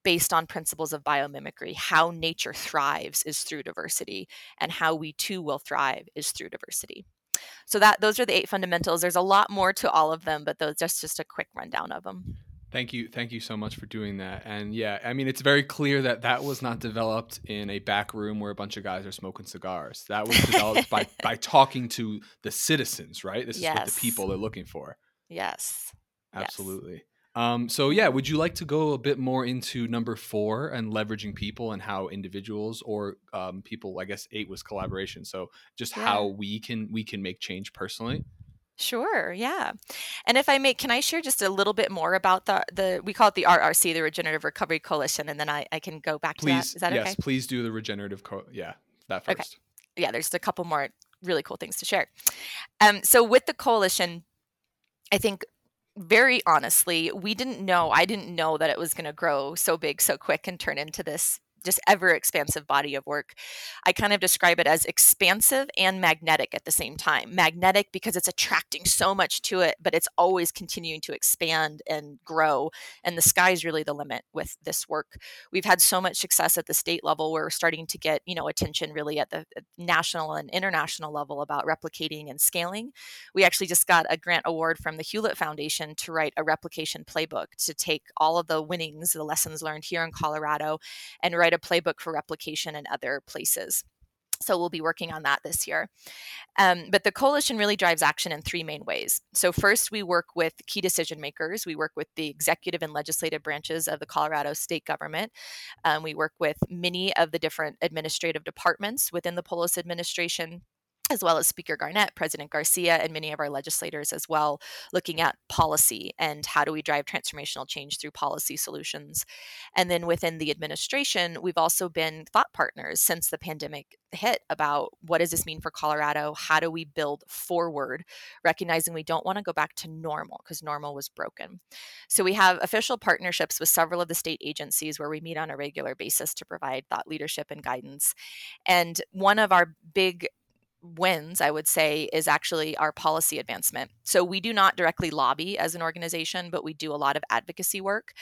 based on principles of biomimicry. How nature thrives is through diversity, and how we too will thrive is through diversity. So that those are the eight fundamentals. There's a lot more to all of them, but those just just a quick rundown of them. Thank you, thank you so much for doing that. And yeah, I mean, it's very clear that that was not developed in a back room where a bunch of guys are smoking cigars. That was developed by by talking to the citizens, right? This is yes. what the people are looking for. Yes, absolutely. Yes. Um, so yeah, would you like to go a bit more into number four and leveraging people and how individuals or um, people, I guess eight was collaboration. So just yeah. how we can we can make change personally. Sure, yeah. And if I may, can I share just a little bit more about the the we call it the RRC, the Regenerative Recovery Coalition, and then I, I can go back please, to that. Is that yes, okay? please do the regenerative co- yeah, that first. Okay. Yeah, there's a couple more really cool things to share. Um, so with the coalition, I think very honestly, we didn't know, I didn't know that it was going to grow so big so quick and turn into this just ever expansive body of work. I kind of describe it as expansive and magnetic at the same time. Magnetic because it's attracting so much to it, but it's always continuing to expand and grow. And the sky's really the limit with this work. We've had so much success at the state level. We're starting to get, you know, attention really at the national and international level about replicating and scaling. We actually just got a grant award from the Hewlett Foundation to write a replication playbook to take all of the winnings, the lessons learned here in Colorado, and write write a playbook for replication in other places. So we'll be working on that this year. Um, but the coalition really drives action in three main ways. So, first, we work with key decision makers. We work with the executive and legislative branches of the Colorado state government. Um, we work with many of the different administrative departments within the Polis administration as well as Speaker Garnett, President Garcia, and many of our legislators as well, looking at policy and how do we drive transformational change through policy solutions. And then within the administration, we've also been thought partners since the pandemic hit about what does this mean for Colorado? How do we build forward, recognizing we don't want to go back to normal because normal was broken. So we have official partnerships with several of the state agencies where we meet on a regular basis to provide thought leadership and guidance. And one of our big wins, I would say, is actually our policy advancement. So we do not directly lobby as an organization, but we do a lot of advocacy work.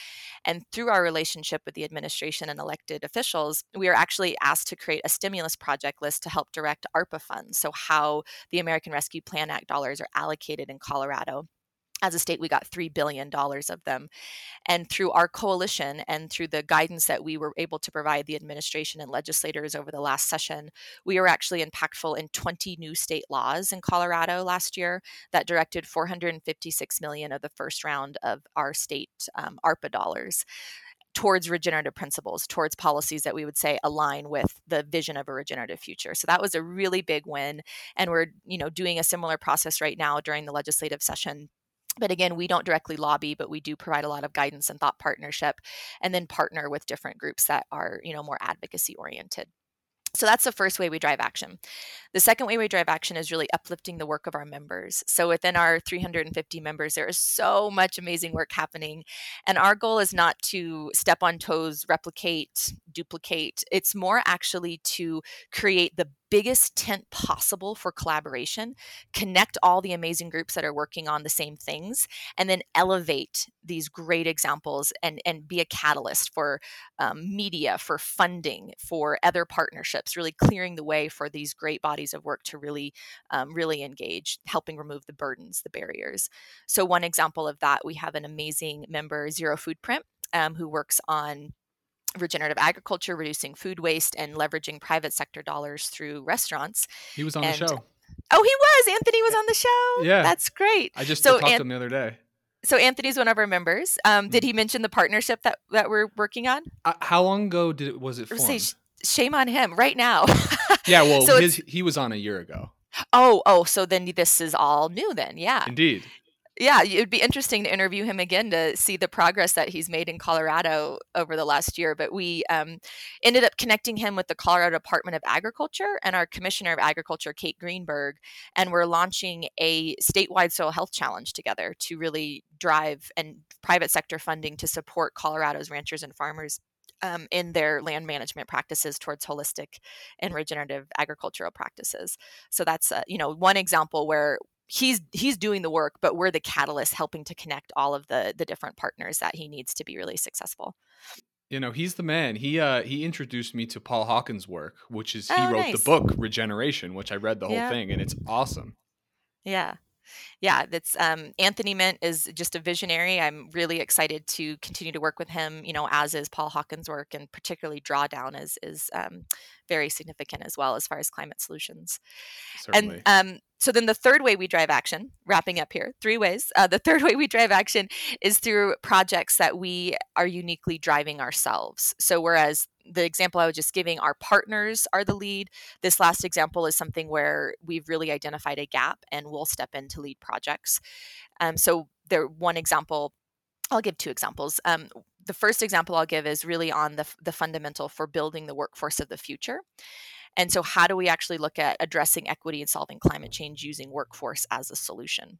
And through our relationship with the administration and elected officials, we are actually asked to create a stimulus project list to help direct ARPA funds. So, how the American Rescue Plan Act dollars are allocated in Colorado as a state, we got $3 billion of them. And through our coalition and through the guidance that we were able to provide the administration and legislators over the last session, we were actually impactful in 20 new state laws in Colorado last year that directed 456 million of the first round of our state um, ARPA dollars towards regenerative principles, towards policies that we would say align with the vision of a regenerative future. So that was a really big win. And we're, you know, doing a similar process right now during the legislative session but again we don't directly lobby but we do provide a lot of guidance and thought partnership and then partner with different groups that are you know more advocacy oriented so that's the first way we drive action. The second way we drive action is really uplifting the work of our members. So within our 350 members, there is so much amazing work happening. And our goal is not to step on toes, replicate, duplicate. It's more actually to create the biggest tent possible for collaboration, connect all the amazing groups that are working on the same things, and then elevate these great examples and, and be a catalyst for um, media, for funding, for other partnerships, really clearing the way for these great bodies of work to really, um, really engage, helping remove the burdens, the barriers. So, one example of that, we have an amazing member, Zero Foodprint, um, who works on regenerative agriculture, reducing food waste, and leveraging private sector dollars through restaurants. He was on and, the show. Oh, he was. Anthony was on the show. Yeah, that's great. I just so, talked An- to him the other day. So Anthony's one of our members. Um, did Mm. he mention the partnership that that we're working on? Uh, how long ago did it, was it formed? say, shame on him right now. yeah, well, So his, he was on a year ago. oh, oh, so then this is all new then. Yeah. Indeed. Yeah, it'd be interesting to interview him again to see the progress that he's made in Colorado over the last year. But we um, ended up connecting him with the Colorado Department of Agriculture and our Commissioner of Agriculture, Kate Greenberg, and we're launching a statewide soil health challenge together to really drive and private sector funding to support Colorado's ranchers and farmers um, in their land management practices towards holistic and regenerative agricultural practices. So that's uh, you know one example where he's he's doing the work, but we're the catalyst helping to connect all of the the different partners that he needs to be really successful. You know, he's the man. He uh he introduced me to Paul Hawken's work, which is he Oh, wrote nice. the book Regeneration, which I read the whole Yeah. thing, and it's awesome. Yeah. Yeah, that's um, Anthony Myint is just a visionary. I'm really excited to continue to work with him. You know, as is Paul Hawken's work, and particularly Drawdown is is um, very significant as well as far as climate solutions. Certainly. And um, so then the third way we drive action, wrapping up here, three ways. Uh, the third way we drive action is through projects that we are uniquely driving ourselves. So whereas the example I was just giving, our partners are the lead. This last example is something where we've really identified a gap and we'll step in to lead projects. Um, so there, one example, I'll give two examples. Um, the first example I'll give is really on the, the fundamental for building the workforce of the future. And so, how do we actually look at addressing equity and solving climate change using workforce as a solution?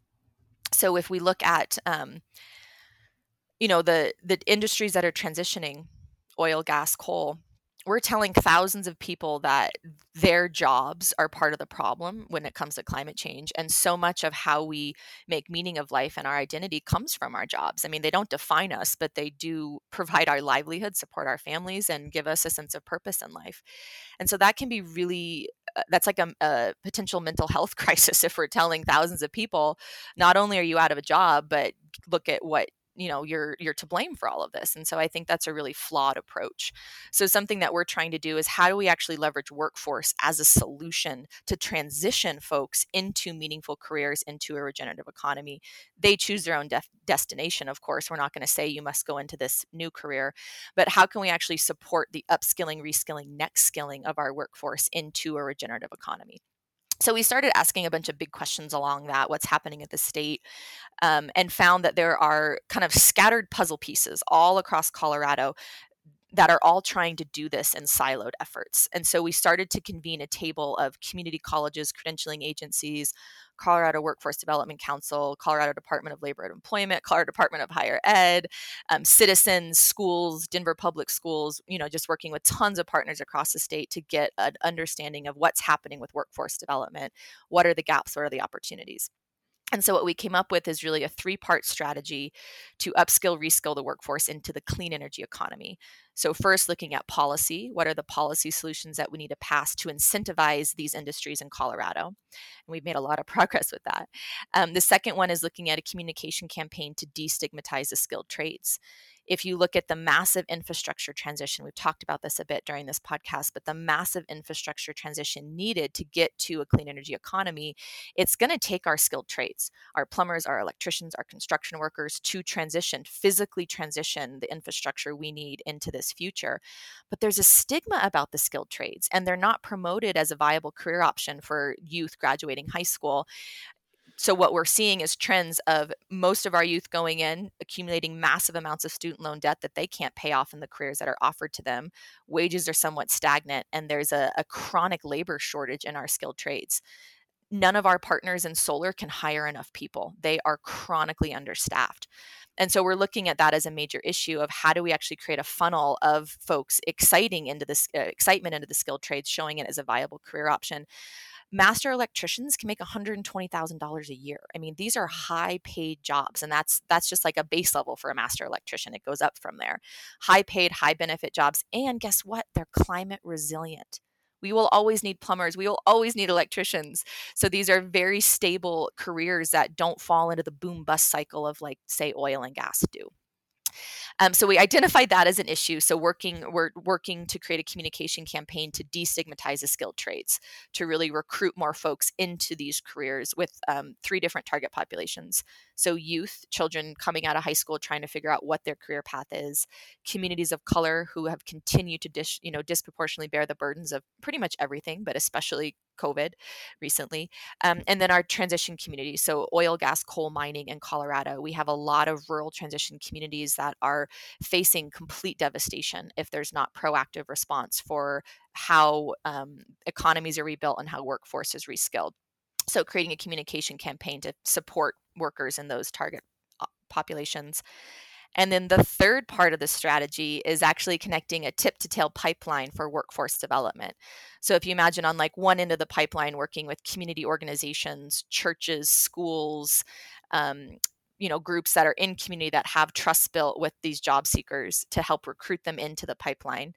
So, if we look at, um, you know, the the industries that are transitioning, oil, gas, coal, we're telling thousands of people that their jobs are part of the problem when it comes to climate change and so much of how we make meaning of life and our identity comes from our jobs. I mean they don't define us but they do provide our livelihood support our families and give us a sense of purpose in life. And so that can be really uh, that's like a, a potential mental health crisis if we're telling thousands of people not only are you out of a job but look at what you know you're you're to blame for all of this and so i think that's a really flawed approach. So something that we're trying to do is how do we actually leverage workforce as a solution to transition folks into meaningful careers into a regenerative economy? They choose their own def- destination of course we're not going to say you must go into this new career but how can we actually support the upskilling reskilling next skilling of our workforce into a regenerative economy so we started asking a bunch of big questions along that what's happening at the state um, and found that there are kind of scattered puzzle pieces all across colorado that are all trying to do this in siloed efforts. And so we started to convene a table of community colleges, credentialing agencies, Colorado Workforce Development Council, Colorado Department of Labor and Employment, Colorado Department of Higher Ed, um, citizens, schools, Denver Public Schools, you know, just working with tons of partners across the state to get an understanding of what's happening with workforce development. What are the gaps? What are the opportunities? And so, what we came up with is really a three part strategy to upskill, reskill the workforce into the clean energy economy. So, first, looking at policy what are the policy solutions that we need to pass to incentivize these industries in Colorado? And we've made a lot of progress with that. Um, the second one is looking at a communication campaign to destigmatize the skilled trades if you look at the massive infrastructure transition, we've talked about this a bit during this podcast, but the massive infrastructure transition needed to get to a clean energy economy, it's going to take our skilled trades, our plumbers, our electricians, our construction workers to transition, physically transition the infrastructure we need into this future. But there's a stigma about the skilled trades, and they're not promoted as a viable career option for youth graduating high school so what we're seeing is trends of most of our youth going in accumulating massive amounts of student loan debt that they can't pay off in the careers that are offered to them. Wages are somewhat stagnant and there's a, a chronic labor shortage in our skilled trades. None of our partners in solar can hire enough people. They are chronically understaffed. And so we're looking at that as a major issue of how do we actually create a funnel of folks exciting into this uh, excitement into the skilled trades showing it as a viable career option master electricians can make $120,000 a year. I mean, these are high paid jobs and that's that's just like a base level for a master electrician. It goes up from there. High paid, high benefit jobs and guess what? They're climate resilient. We will always need plumbers. We will always need electricians. So these are very stable careers that don't fall into the boom bust cycle of like say oil and gas do. Um, so we identified that as an issue. So working, we're working to create a communication campaign to destigmatize the skilled trades, to really recruit more folks into these careers with um, three different target populations. So youth, children coming out of high school trying to figure out what their career path is, communities of color who have continued to you know disproportionately bear the burdens of pretty much everything, but especially COVID recently. Um, and then our transition community, so oil, gas, coal mining in Colorado. We have a lot of rural transition communities that are facing complete devastation if there's not proactive response for how um, economies are rebuilt and how workforce is reskilled. So, creating a communication campaign to support workers in those target uh, populations. And then the third part of the strategy is actually connecting a tip to tail pipeline for workforce development. So if you imagine on like one end of the pipeline working with community organizations, churches, schools, um, you know groups that are in community that have trust built with these job seekers to help recruit them into the pipeline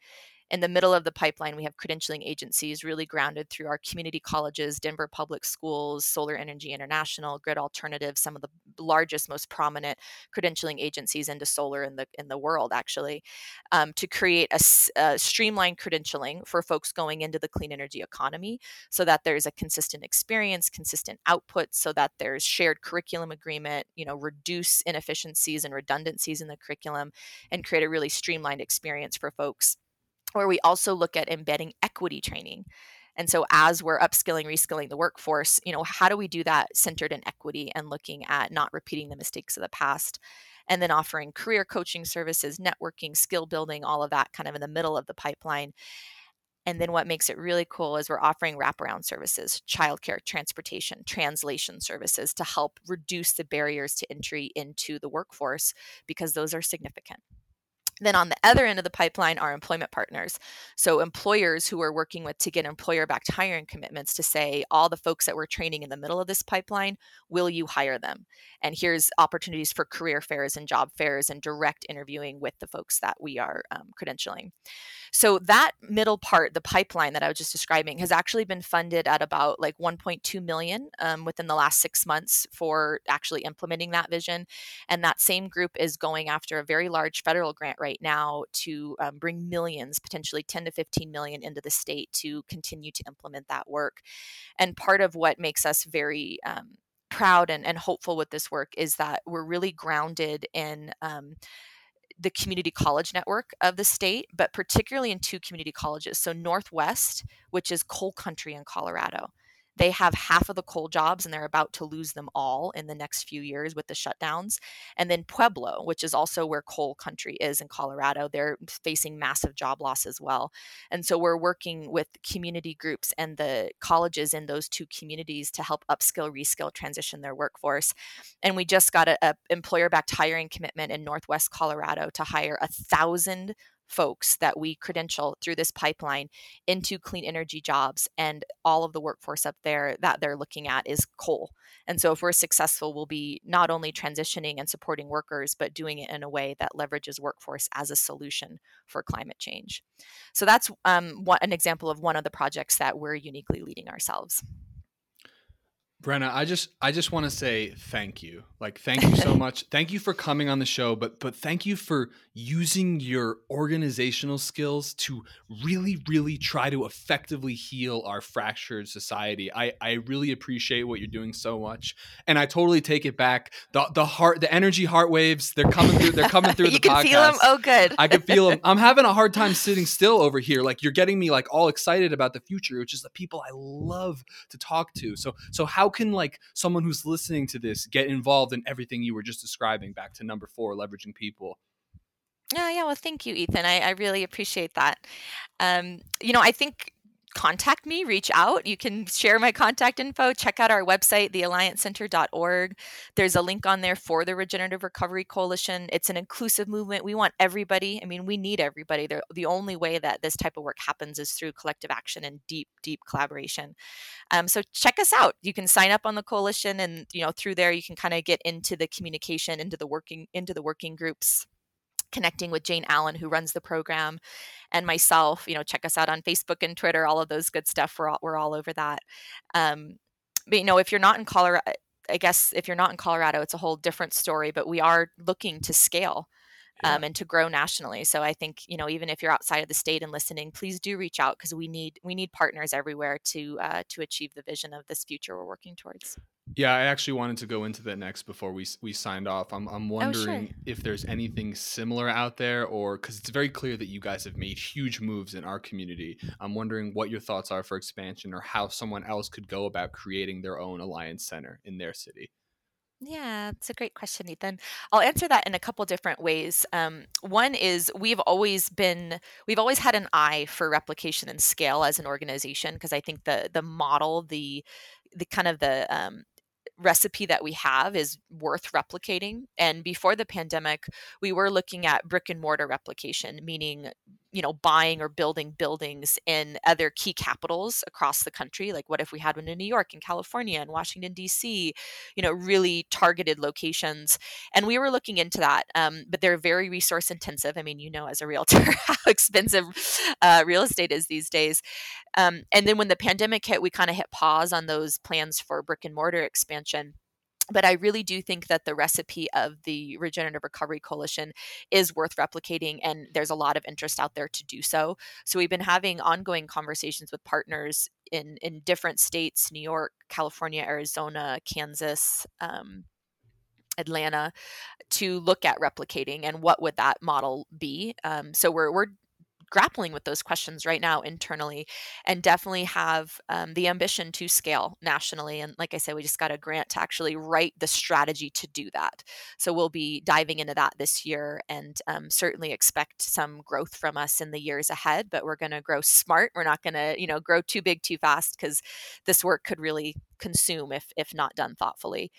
in the middle of the pipeline, we have credentialing agencies really grounded through our community colleges, Denver Public Schools, Solar Energy International, Grid Alternatives, some of the largest, most prominent credentialing agencies into solar in the in the world, actually, um, to create a, a streamlined credentialing for folks going into the clean energy economy, so that there's a consistent experience, consistent output, so that there's shared curriculum agreement, you know, reduce inefficiencies and redundancies in the curriculum, and create a really streamlined experience for folks where we also look at embedding equity training. And so as we're upskilling, reskilling the workforce, you know, how do we do that centered in equity and looking at not repeating the mistakes of the past? And then offering career coaching services, networking, skill building, all of that kind of in the middle of the pipeline. And then what makes it really cool is we're offering wraparound services, childcare, transportation, translation services to help reduce the barriers to entry into the workforce because those are significant. Then on the other end of the pipeline are employment partners. So employers who are working with to get employer backed hiring commitments to say all the folks that we're training in the middle of this pipeline, will you hire them? And here's opportunities for career fairs and job fairs and direct interviewing with the folks that we are um, credentialing. So that middle part, the pipeline that I was just describing, has actually been funded at about like 1.2 million um, within the last six months for actually implementing that vision. And that same group is going after a very large federal grant right now to um, bring millions, potentially 10 to 15 million, into the state to continue to implement that work. And part of what makes us very um, proud and, and, hopeful with this work is that we're really grounded in um, the community college network of the state, but particularly in two community colleges. So, Northwest, which is coal country in Colorado, they have half of the coal jobs and they're about to lose them all in the next few years with the shutdowns. And then Pueblo, which is also where coal country is in Colorado, they're facing massive job loss as well. And so we're working with community groups and the colleges in those two communities to help upskill, reskill, transition their workforce. And we just got a, a employer backed hiring commitment in Northwest Colorado to hire a thousand folks that we credential through this pipeline into clean energy jobs and all of the workforce up there that they're looking at is coal. And so if we're successful we'll be not only transitioning and supporting workers but doing it in a way that leverages workforce as a solution for climate change. So that's um, one, an example of one of the projects that we're uniquely leading ourselves Brenna, I just I just want to say thank you. Like thank you so much. thank you for coming on the show, but but thank you for using your organizational skills to really really try to effectively heal our fractured society. I I really appreciate what you're doing so much. And I totally take it back. The the heart the energy heart waves, they're coming through they're coming through you the can feel them. Oh good. I can feel them. I'm having a hard time sitting still over here. Like you're getting me like all excited about the future, which is the people I love to talk to. So so how can like someone who's listening to this get involved in everything you were just describing back to number four leveraging people? Yeah yeah well thank you ethan. I, I really appreciate that. Um, you know i think contact me, reach out. You can share my contact info. Check out our website, thealliancecenter.org. There's a link on there for the Regenerative Recovery Coalition. It's an inclusive movement. We want everybody. I mean, we need everybody. They're, the only way that this type of work happens is through collective action and deep, deep collaboration. Um, so check us out. You can sign up on the coalition, and you know through there you can kind of get into the communication, into the working, into the working groups connecting with Jane Allen, who runs the program, and myself. You know, check us out on Facebook and Twitter, all of those good stuff. We're all, we're all over that. Um, but you know, if you're not in Colorado, I guess if you're not in Colorado, it's a whole different story. But we are looking to scale. Um, and to grow nationally. So I think you know even if you're outside of the state and listening, please do reach out because we need we need partners everywhere to uh, to achieve the vision of this future we're working towards. Yeah, I actually wanted to go into that next before we we signed off. I'm I'm wondering oh, sure. if there's anything similar out there, or because it's very clear that you guys have made huge moves in our community. I'm wondering what your thoughts are for expansion, or how someone else could go about creating their own alliance center in their city. Yeah, it's a great question, Ethan. I'll answer that in a couple different ways. Um, one is we've always been, we've always had an eye for replication and scale as an organization because I think the the model, the the kind of the um, recipe that we have is worth replicating. And before the pandemic, we were looking at brick and mortar replication, meaning you know buying or building buildings in other key capitals across the country like what if we had one in new york and california and washington d.c you know really targeted locations and we were looking into that um, but they're very resource intensive i mean you know as a realtor how expensive uh, real estate is these days um, and then when the pandemic hit we kind of hit pause on those plans for brick and mortar expansion but I really do think that the recipe of the Regenerative Recovery Coalition is worth replicating, and there's a lot of interest out there to do so. So we've been having ongoing conversations with partners in in different states: New York, California, Arizona, Kansas. Um, Atlanta to look at replicating and what would that model be. Um, so we're we're grappling with those questions right now internally and definitely have um, the ambition to scale nationally and like i said we just got a grant to actually write the strategy to do that. So we'll be diving into that this year and um, certainly expect some growth from us in the years ahead but we're going to grow smart. We're not going to you know grow too big too fast because this work could really consume if if not done thoughtfully.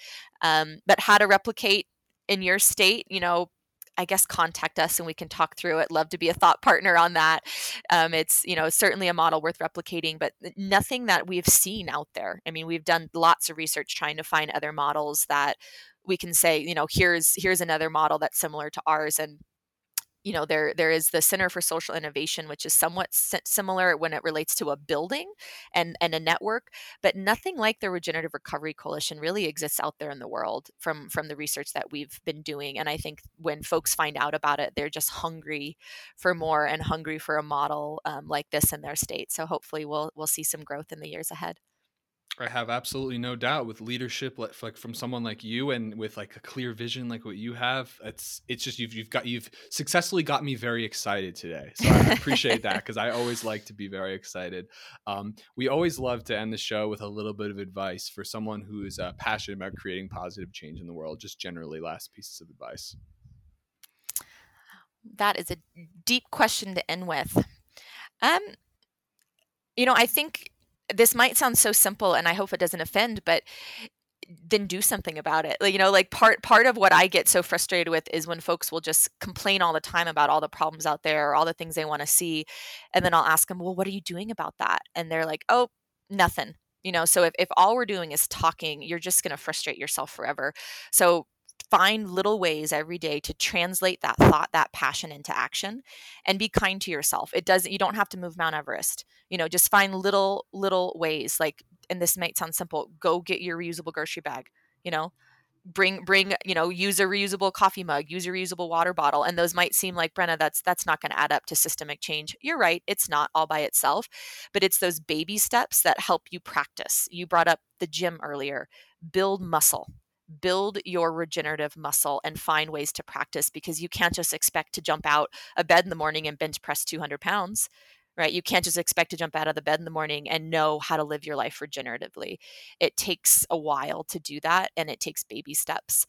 Um, but how to replicate in your state you know I guess contact us and we can talk through it. Love to be a thought partner on that. Um, it's you know certainly a model worth replicating, but nothing that we've seen out there. I mean, we've done lots of research trying to find other models that we can say you know here's here's another model that's similar to ours and you know there there is the center for social innovation which is somewhat similar when it relates to a building and and a network but nothing like the regenerative recovery coalition really exists out there in the world from from the research that we've been doing and i think when folks find out about it they're just hungry for more and hungry for a model um, like this in their state. So hopefully we'll we'll see some growth in the years ahead I have absolutely no doubt with leadership like, from someone like you and with like a clear vision like what you have it's it's just you've you've got you've successfully got me very excited today so I appreciate that because I always like to be very excited. Um, we always love to end the show with a little bit of advice for someone who is uh, passionate about creating positive change in the world just generally last pieces of advice. That is a deep question to end with. Um you know I think this might sound so simple and I hope it doesn't offend, but then do something about it. You know, like part part of what I get so frustrated with is when folks will just complain all the time about all the problems out there or all the things they want to see. And then I'll ask them, well, what are you doing about that? And they're like, oh, nothing. You know, so if, if all we're doing is talking, you're just going to frustrate yourself forever. So find little ways every day to translate that thought that passion into action and be kind to yourself. It doesn't you don't have to move mount everest you know just find little little ways like and this might sound simple go get your reusable grocery bag you know? Bring bring you know use a reusable coffee mug use a reusable water bottle and those might seem like brenna that's that's not going to add up to systemic change. You're right it's not all by itself but it's those baby steps that help you practice. You brought up the gym earlier build muscle build your regenerative muscle and find ways to practice because you can't just expect to jump out of bed in the morning and bench press 200 pounds right? You can't just expect to jump out of the bed in the morning and know how to live your life regeneratively. It takes a while to do that and it takes baby steps.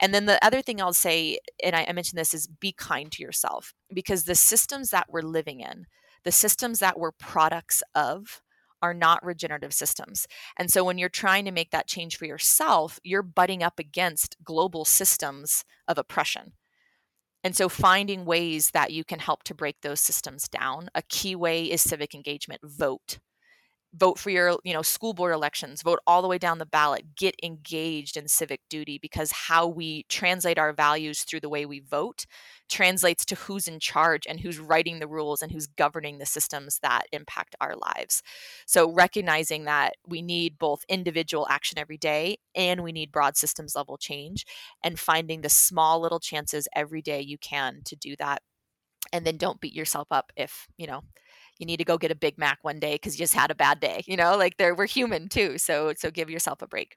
And then the other thing i'll say and i, I mentioned this is be kind to yourself because the systems that we're living in the systems that we're products of are not regenerative systems. And so when you're trying to make that change for yourself, you're butting up against global systems of oppression. And so finding ways that you can help to break those systems down. A key way is civic engagement, vote vote for your you know school board elections vote all the way down the ballot get engaged in civic duty because how we translate our values through the way we vote translates to who's in charge and who's writing the rules and who's governing the systems that impact our lives. So recognizing that we need both individual action every day and we need broad systems level change and finding the small little chances every day you can to do that. And then don't beat yourself up if you know you need to go get a Big Mac one day because you just had a bad day. You know, like they're we're human too. So so give yourself a break.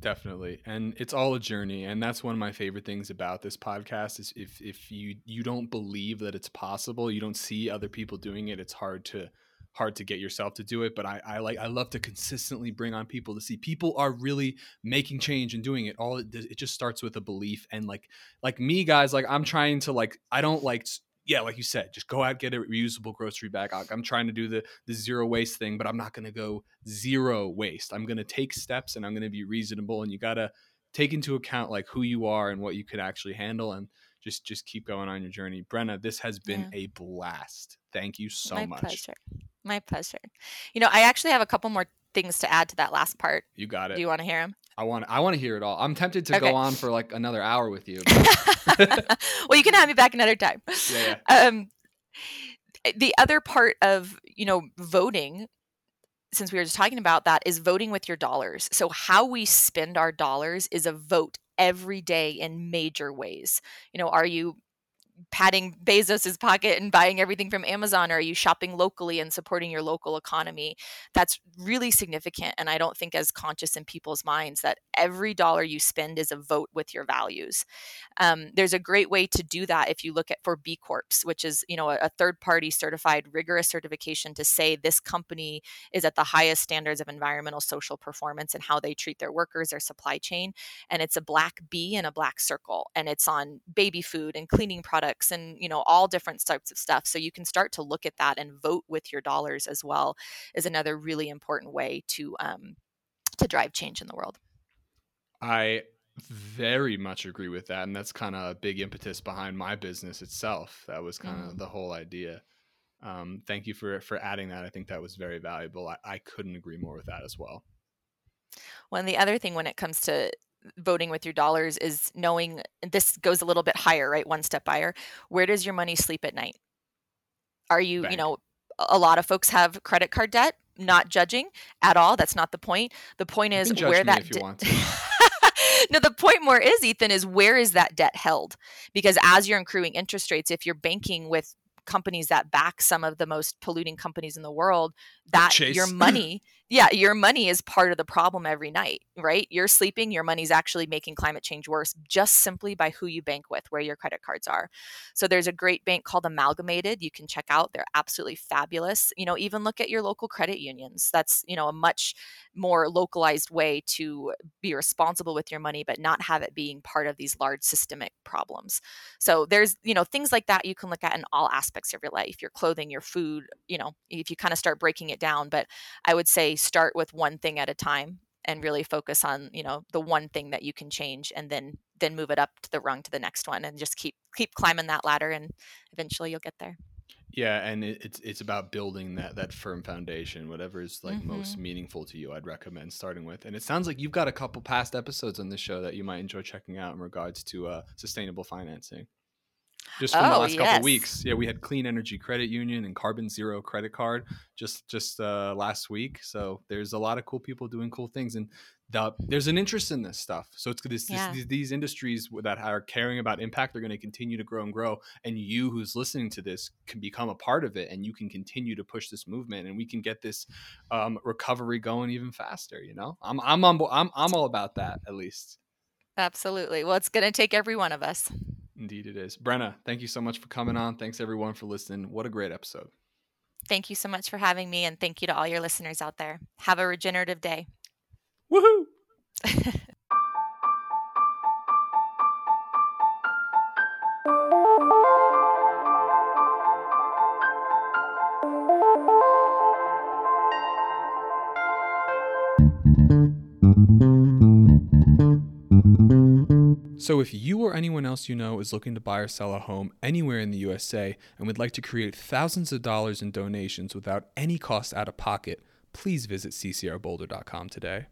Definitely. And it's all a journey. And that's one of my favorite things about this podcast is if if you you don't believe that it's possible, you don't see other people doing it, it's hard to hard to get yourself to do it. But I, I like I love to consistently bring on people to see people are really making change and doing it. All it, it just starts with a belief. And like like me guys, like I'm trying to like I don't like yeah, like you said, just go out get a reusable grocery bag. I'm trying to do the the zero waste thing, but I'm not going to go zero waste. I'm going to take steps and I'm going to be reasonable. And you got to take into account like who you are and what you could actually handle, and just just keep going on your journey. Brenna, this has been yeah. a blast. Thank you so My much. My pleasure. My pleasure. You know, I actually have a couple more things to add to that last part. You got it. Do you want to hear them? I want I want to hear it all. I'm tempted to okay. go on for like another hour with you. well, you can have me back another time. Yeah, yeah. Um, the other part of you know voting, since we were just talking about that, is voting with your dollars. So how we spend our dollars is a vote every day in major ways. You know, are you patting Bezos's pocket and buying everything from Amazon? Or are you shopping locally and supporting your local economy? That's really significant. And I don't think as conscious in people's minds that every dollar you spend is a vote with your values. Um, there's a great way to do that if you look at for B Corps, which is you know a, a third party certified rigorous certification to say this company is at the highest standards of environmental social performance and how they treat their workers, their supply chain. And it's a black B and a black circle, and it's on baby food and cleaning products and you know all different types of stuff. So you can start to look at that and vote with your dollars as well. Is another really important way to um, to drive change in the world. I very much agree with that, and that's kind of a big impetus behind my business itself. That was kind of mm. the whole idea. Um, thank you for for adding that. I think that was very valuable. I, I couldn't agree more with that as well. Well, and the other thing when it comes to voting with your dollars is knowing this goes a little bit higher, right? One step higher. Where does your money sleep at night? Are you, you know, a lot of folks have credit card debt. Not judging at all. That's not the point. The point is where that. If you want to. no, the point more is, Ethan, is where is that debt held? Because as you're accruing interest rates, if you're banking with companies that back some of the most polluting companies in the world, that your money yeah, your money is part of the problem every night, right? You're sleeping, your money's actually making climate change worse just simply by who you bank with, where your credit cards are. So there's a great bank called Amalgamated you can check out. They're absolutely fabulous. You know, even look at your local credit unions. That's, you know, a much more localized way to be responsible with your money but not have it being part of these large systemic problems. So there's, you know, things like that you can look at in all aspects of your life, your clothing, your food, you know, if you kind of start breaking it down, but I would say start with one thing at a time and really focus on you know the one thing that you can change and then then move it up to the rung to the next one and just keep keep climbing that ladder and eventually you'll get there. Yeah and it, it's it's about building that that firm foundation whatever is like mm-hmm. most meaningful to you i'd recommend starting with. And it sounds like you've got a couple past episodes on this show that you might enjoy checking out in regards to uh, sustainable financing just from oh, the last yes. couple weeks. Yeah, we had Clean Energy Credit Union and Carbon Zero Credit Card just just uh, last week. So there's a lot of cool people doing cool things, and the, there's an interest in this stuff. So it's this, yeah. this, these industries that are caring about impact are going to continue to grow and grow. And you, who's listening to this, can become a part of it, and you can continue to push this movement, and we can get this um, recovery going even faster. You know, I'm I'm on I'm I'm all about that at least. Absolutely. Well, it's going to take every one of us. Indeed, it is. Brenna, thank you so much for coming on. Thanks everyone for listening. What a great episode. Thank you so much for having me, and thank you to all your listeners out there. Have a regenerative day. Woohoo! So, if you or anyone else you know is looking to buy or sell a home anywhere in the USA and would like to create thousands of dollars in donations without any cost out of pocket, please visit ccrboulder.com today.